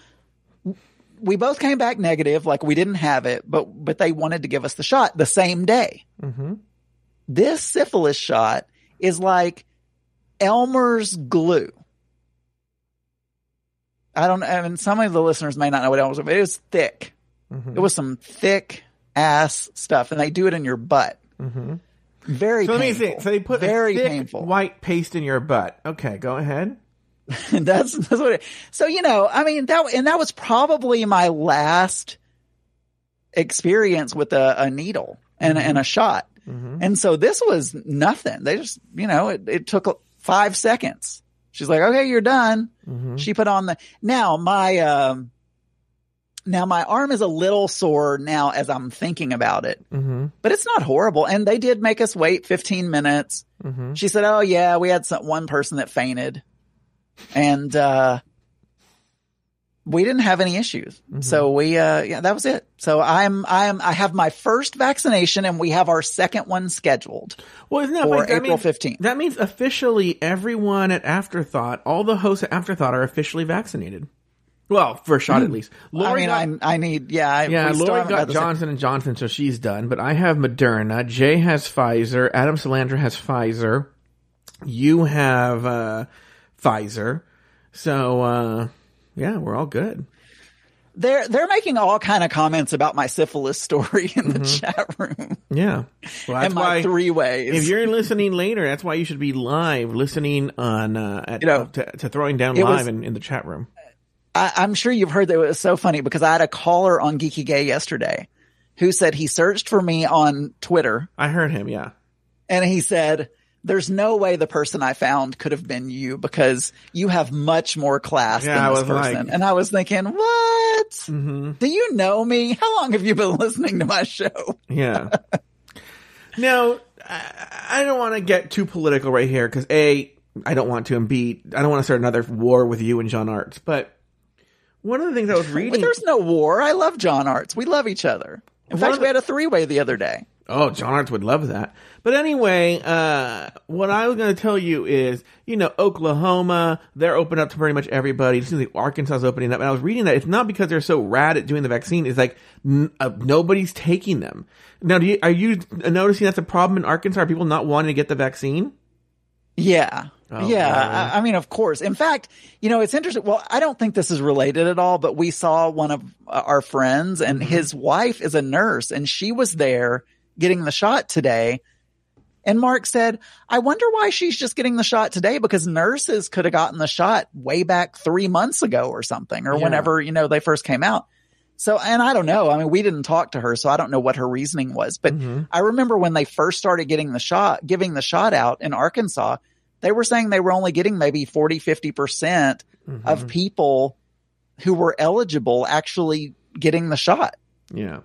We both came back negative, like we didn't have it, but but they wanted to give us the shot the same day. Mm-hmm. This syphilis shot is like Elmer's glue. I don't. I mean, some of the listeners may not know what Elmer's, but it was thick. Mm-hmm. It was some thick ass stuff, and they do it in your butt. Mm-hmm. Very. So let me painful. think. So they put very painful. white paste in your butt. Okay, go ahead. that's that's what it, so you know i mean that and that was probably my last experience with a, a needle and, and a shot Mm-hmm. and so this was nothing they just you know it, it took five seconds she's like okay you're done Mm-hmm. she put on the now my um now my arm is a little sore now as i'm thinking about it Mm-hmm. but it's not horrible and they did make us wait 15 minutes Mm-hmm. she said, "Oh yeah, we had some one person that fainted, and uh, we didn't have any issues. So we, uh, yeah, that was it. So I'm, I'm, I have my first vaccination, and we have our second one scheduled Well, isn't that for? That April 15th. That means officially everyone at Afterthought, all the hosts at Afterthought are officially vaccinated. Well, for a shot at least. Hmm. I Lori mean, got, I, I need, yeah, I, yeah, Lori got Johnson and Johnson, so she's done. But I have Moderna. Jay has Pfizer. Adam Salandra has Pfizer. You have uh, Pfizer. So uh, yeah, we're all good. They're they're making all kind of comments about my syphilis story in the chat room Yeah. Well, that's and my why. three ways. If you're listening later, that's why you should be live listening on uh, at, You know, to, to throwing down live was- in, in the chat room. I, I'm sure you've heard that it was so funny because I had a caller on Geeky Gay yesterday who said he searched for me on Twitter I heard him. Yeah. and he said, there's no way the person I found could have been you because you have much more class Yeah, than this person. like- and I was thinking, what? Mm-hmm. Do you know me? How long have you been listening to my show? Yeah. now, I, I don't want to get too political right here because A, I don't want to, and B, I don't want to start another war with you and John Arts. But one of the things I was But reading. there's no war. I love John Arts. We love each other. In One fact, of we had a three way the other day. Oh, John Arts would love that. But anyway, uh, what I was going to tell you is, you know, Oklahoma, they're open up to pretty much everybody. It seems like Arkansas is opening up. And I was reading that it's not because they're so rad at doing the vaccine. It's like n- uh, nobody's taking them. Now, do you, are you noticing that's a problem in Arkansas? Are people not wanting to get the vaccine? Yeah. Oh, yeah. I, I mean, of course. In fact, you know, it's interesting. Well, I don't think this is related at all, but we saw one of uh, our friends and Mm-hmm. his wife is a nurse and she was there getting the shot today. And Mark said, I wonder why she's just getting the shot today because nurses could have gotten the shot way back three months ago or something, or Yeah. whenever, you know, they first came out. So, and I don't know. I mean, we didn't talk to her, so I don't know what her reasoning was, but Mhm. I remember when they first started getting the shot, giving the shot out in Arkansas, they were saying they were only getting maybe 40, 50% Mm-hmm. of people who were eligible actually getting the shot. Yeah.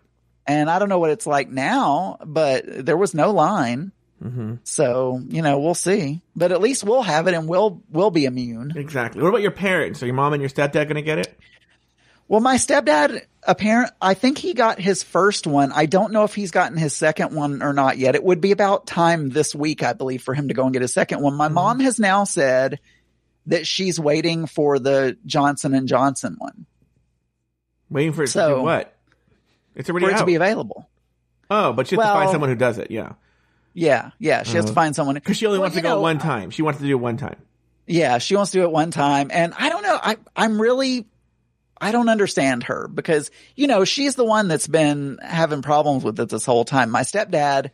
And I don't know what it's like now, but there was no line. hmm So, you know, we'll see, but at least we'll have it and we'll, we'll be immune. Exactly. What about your parents? Are your mom and your stepdad going to get it? Well, my stepdad, apparent, I think he got his first one. I don't know if he's gotten his second one or not yet. It would be about time this week, I believe, for him to go and get his second one. My mm-hmm. mom has now said that she's waiting for the Johnson and Johnson one Waiting for it to So- do what? It's already for it out. to be available. oh, but she has to find someone who does it. Yeah. Yeah, yeah. She has to uh-huh. find someone Because she only Well, wants to go know, one time. She wants to do it one time. Yeah, she wants to do it one time. And I don't know. I, I'm really, I don't understand her because, you know, she's the one that's been having problems with it this whole time. My stepdad,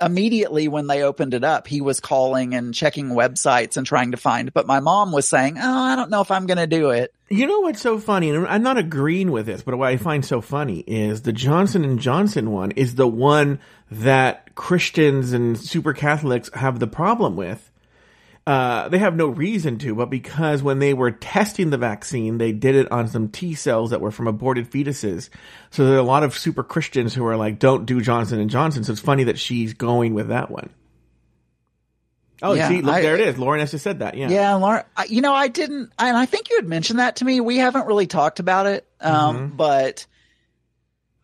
immediately when they opened it up, he was calling and checking websites and trying to find, but my mom was saying, Oh, I don't know if I'm going to do it. You know what's so funny, and I'm not agreeing with this, but what I find so funny is the Johnson and Johnson one is the one that Christians and super Catholics have the problem with. Uh, they have no reason to, but because when they were testing the vaccine, they did it on some T cells that were from aborted fetuses. So there are a lot of super Christians who are like, "Don't do Johnson and Johnson." So it's funny that she's going with that one. Oh, Yeah, see, look, I- there it is. Lauren has just said that. Yeah. Yeah, Laura, I, you know, I didn't, and I think you had mentioned that to me. We haven't really talked about it. Um, Mm-hmm. but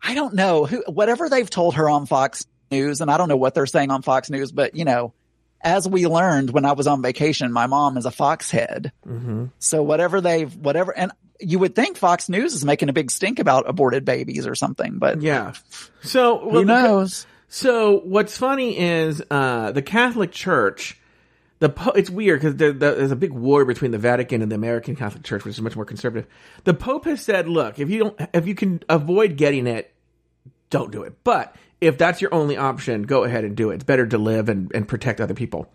I don't know who, whatever they've told her on Fox News, and I don't know what they're saying on Fox News, but you know, as we learned when I was on vacation, my mom is a Fox head. Mm-hmm. So whatever they've, whatever, and you would think Fox News is making a big stink about aborted babies or something, but Yeah. So well, who knows? So what's funny is uh, the Catholic Church. The po- it's weird because there, there- there's a big war between the Vatican and the American Catholic Church, which is much more conservative. The Pope has said, "Look, if you don't, if you can avoid getting it, don't do it. But if that's your only option, go ahead and do it. It's better to live and, and protect other people."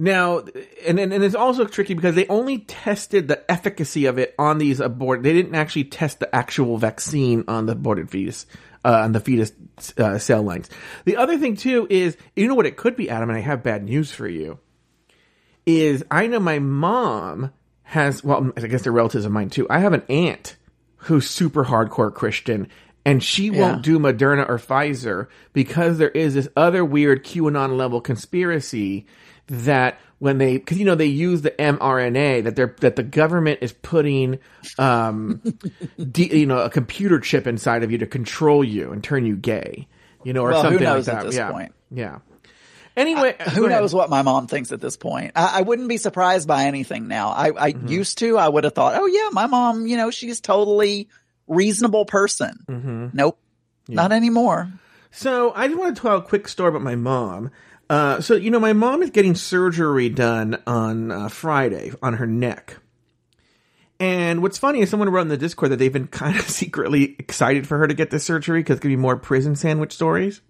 Now, and, and and it's also tricky because they only tested the efficacy of it on these aborted. They didn't actually test the actual vaccine on the aborted fetus, uh, on the fetus uh, cell lines. The other thing too is, you know what it could be, Adam, and I have bad news for you. Is I know my mom has, well, I guess they're relatives of mine too. I have an aunt who's super hardcore Christian, and she Yeah. won't do Moderna or Pfizer because there is this other weird QAnon level conspiracy that when they, because you know they use the mRNA that they're that the government is putting, um, d- you know, a computer chip inside of you to control you and turn you gay, you know, or Well, who something knows like at that. this yeah, point? yeah. Anyway, who go ahead. knows what my mom thinks at this point. I, I wouldn't be surprised by anything now. I, I Mm-hmm. used to, I would have thought, oh yeah, my mom, you know, she's totally reasonable person. Mm-hmm. Nope. Not anymore. So I just want to tell a quick story about my mom. Uh, so you know, my mom is getting surgery done on uh, Friday on her neck. And what's funny is someone wrote in the Discord that they've been kind of secretly excited for her to get this surgery because it's gonna be more prison sandwich stories.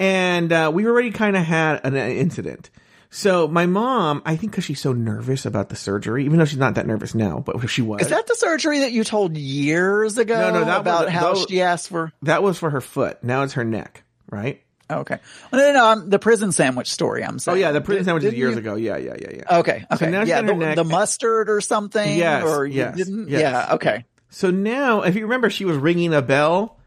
And uh, we already kind of had an, an incident. So my mom, I think because she's so nervous about the surgery, even though she's not that nervous now, but she was. Is that the surgery that you told years ago No, no, that was- about how those- she asked for? that was for her foot. Now it's her neck, right? Okay. No, no, no. I'm, the prison sandwich story. I'm Oh yeah, the prison Did- sandwich is years you- ago. Yeah, yeah, yeah, yeah. Okay. Okay. now yeah. The, the mustard or something. Yes, Or you yes, didn't. yes. Yeah. Okay. So now, if you remember, she was ringing a bell,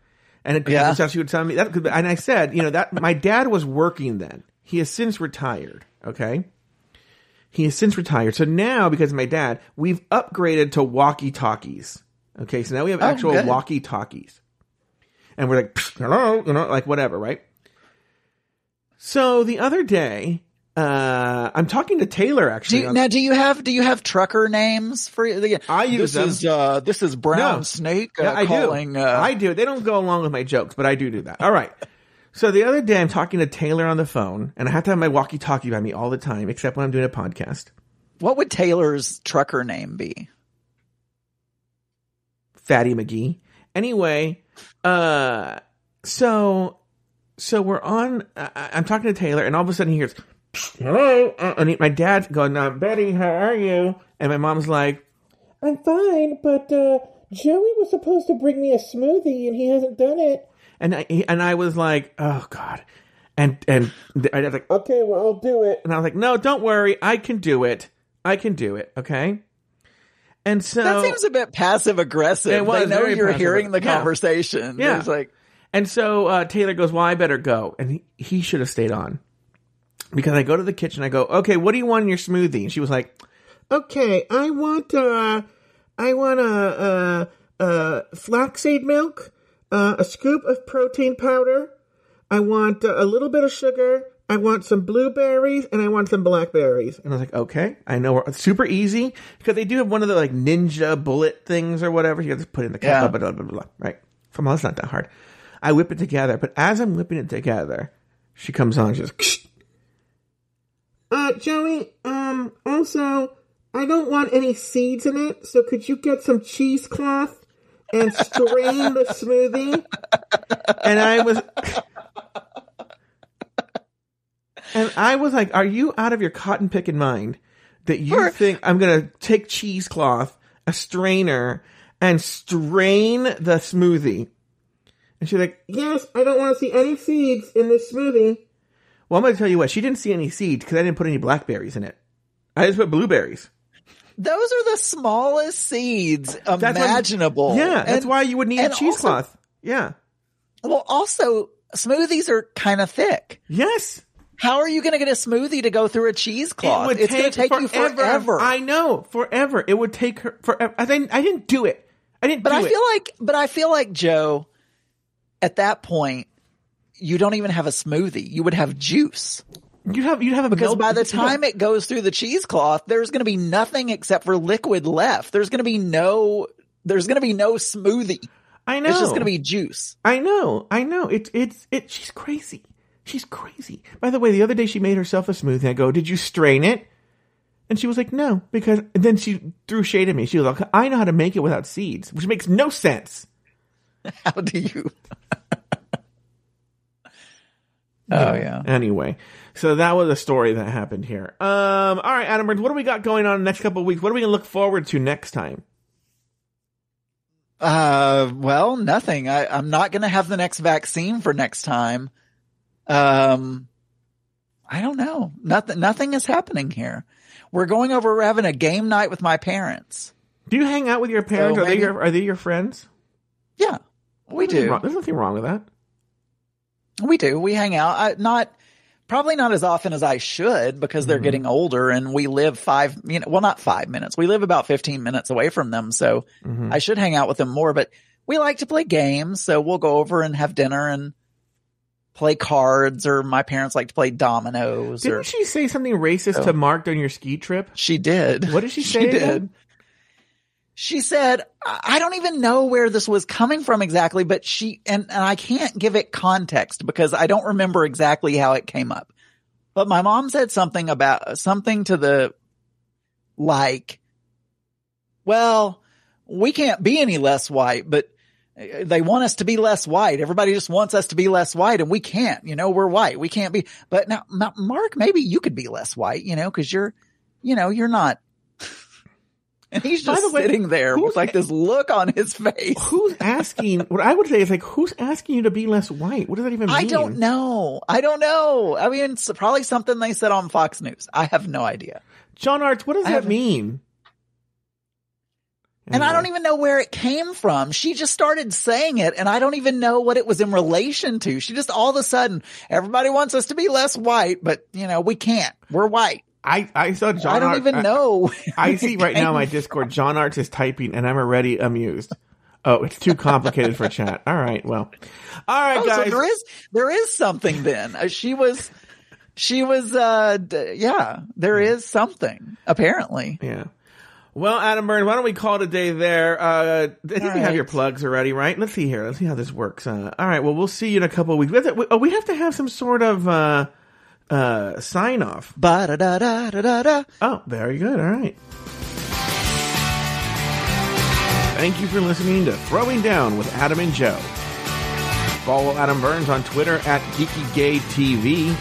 and it, Yeah. she would tell me that. And I said, you know, that my dad was working then. He has since retired. Okay, he has since retired. So now, because of my dad, we've upgraded to walkie talkies. Okay, so now we have Oh, actual walkie talkies, and we're like, hello, you know, like whatever, right? So the other day, uh, I'm talking to Taylor Do actually. you, on- now, do you have do you have trucker names for the? I use this them. is uh this is brown No. snake uh, Yeah, I calling. do. Uh, I do. They don't go along with my jokes, but I do do that. All right. So the other day, I'm talking to Taylor on the phone, and I have to have my walkie-talkie by me all the time, except when I'm doing a podcast. what would Taylor's trucker name be? Fatty McGee. Anyway, uh, so so we're on. I, I'm talking to Taylor, and all of a sudden he hears, "Hello," uh, and he- my dad's going, uh, "Betty, how are you?" And my mom's like, I'm fine, but uh, Joey was supposed to bring me a smoothie and he hasn't done it. And I and I was like, "Oh God," and and I was like, Okay, well, I'll do it. And I was like, no, don't worry. I can do it. I can do it. Okay. And so, That seems a bit passive aggressive. It was they know you're passive- hearing the yeah. conversation. Yeah. It's like and so, uh, Taylor goes, well, I better go. And he, he should have stayed on because I go to the kitchen. I go, okay, what do you want in your smoothie? And she was like, Okay, I want uh, I want a uh, uh, flaxseed milk, uh, a scoop of protein powder. I want uh, a little bit of sugar. I want some blueberries and I want some blackberries. and I was like, okay, I know. It's super easy because they do have one of the like ninja bullet things or whatever. You have to put in the cup, Yeah. blah, blah, blah, blah, blah, right? From all, it's not that hard. I whip it together, but as I'm whipping it together, she comes on. She's like, Uh, Joey, um, also, I don't want any seeds in it, so could you get some cheesecloth and strain the smoothie? and I was, and I was like, "Are you out of your cotton picking mind that you For- think I'm gonna take cheesecloth, a strainer, and strain the smoothie?" And she's like, Yes, I don't want to see any seeds in this smoothie. "Well, I'm gonna tell you what. She didn't see any seeds because I didn't put any blackberries in it. I just put blueberries. Those are the smallest seeds That's what- imaginable. yeah, that's And- why you would need a cheesecloth. yeah. Well, also smoothies are kind of thick. Yes. How are you going to get a smoothie to go through a cheesecloth? It would it's going to take you forever. I know, forever. It would take her forever. I didn't. I didn't do it. I didn't. But do I it. feel like, but I feel like Joe, at that point, you don't even have a smoothie. You would have juice you have you have a because milk- by the time it goes through the cheesecloth, there's going to be nothing except for liquid left. There's going to be no, there's going to be no smoothie. I know It's just going to be juice. I know. I know. It's it's it. She's crazy. She's crazy. By the way, the other day she made herself a smoothie. I go, "Did you strain it?" And she was like, "No," because then she threw shade at me. She was like, "I know how to make it without seeds," which makes no sense. How do you? oh yeah. Anyway, so that was a story that happened here. Um, all right, Adam Burns, what do we got going on in the next couple of weeks? What are we gonna look forward to next time? Uh, well, nothing. I, I'm not going to have the next vaccine for next time. Um, I don't know. Nothing, nothing is happening here. We're going over, we're having a game night with my parents. Do you hang out with your parents? So are they your Are they your friends? Yeah, we There's nothing do. wrong- There's nothing wrong with that. We do. We hang out. I, not, probably not as often as I should because they're getting older and we live five, you know, well, not five minutes. We live about 15 minutes away from them. So Mhm. I should hang out with them more, but we like to play games. So we'll go over and have dinner and play cards or my parents like to play dominoes Didn't she say something racist Oh. to Mark during your ski trip? she did. What did she say again? She said, I don't even know where this was coming from exactly, but she, and, and I can't give it context because I don't remember exactly how it came up. But my mom said something about something to the, like, well, we can't be any less white, but uh, they want us to be less white. Everybody just wants us to be less white and we can't, you know, we're white. We can't be, but now, Mark, maybe you could be less white, you know, cause you're, you know, you're not, And he's just the way, sitting there with like this look on his face. Who's asking? What I would say is like, who's asking you to be less white? What does that even mean? I don't know. I don't know. I mean, it's probably something they said on Fox News. I have no idea. John Arts, what does I that mean? And I don't even know where it came from. She just started saying it and I don't even know what it was in relation to. She just all of a sudden, everybody wants us to be less white, but you know, we can't. We're white. I, I saw John. I don't Art- even I- know. I see right now my Discord. John Arts is typing, and I'm already amused. Oh, it's too complicated for chat. All right, well, all right, Oh, so guys. there is, there is something then. Uh, she was, she was, uh, d- yeah, there is something apparently. yeah. Well, Adam Burns, why don't we call it a day there? Uh, I think you have right. your plugs already, right? Let's see here. Let's see how this works. Uh, all right. Well, we'll see you in a couple of weeks. We have to, oh, we have to have some sort of uh, uh, sign off. Ba da da da da da da. Oh, very good. All right. Thank you for listening to Throwing Down with Adam and Joe. Follow Adam Burns on Twitter at GeekyGayTV.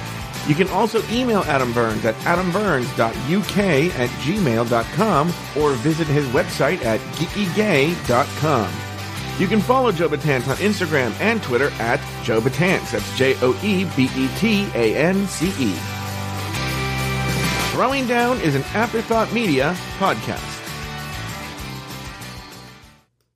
You can also email Adam Burns at adamburns.uk at gmail.com or visit his website at geekygay.com. You can follow Joe Betance on Instagram and Twitter at Joe Betance. That's J O E B E T A N C E. Throwing Down is an Afterthought Media podcast.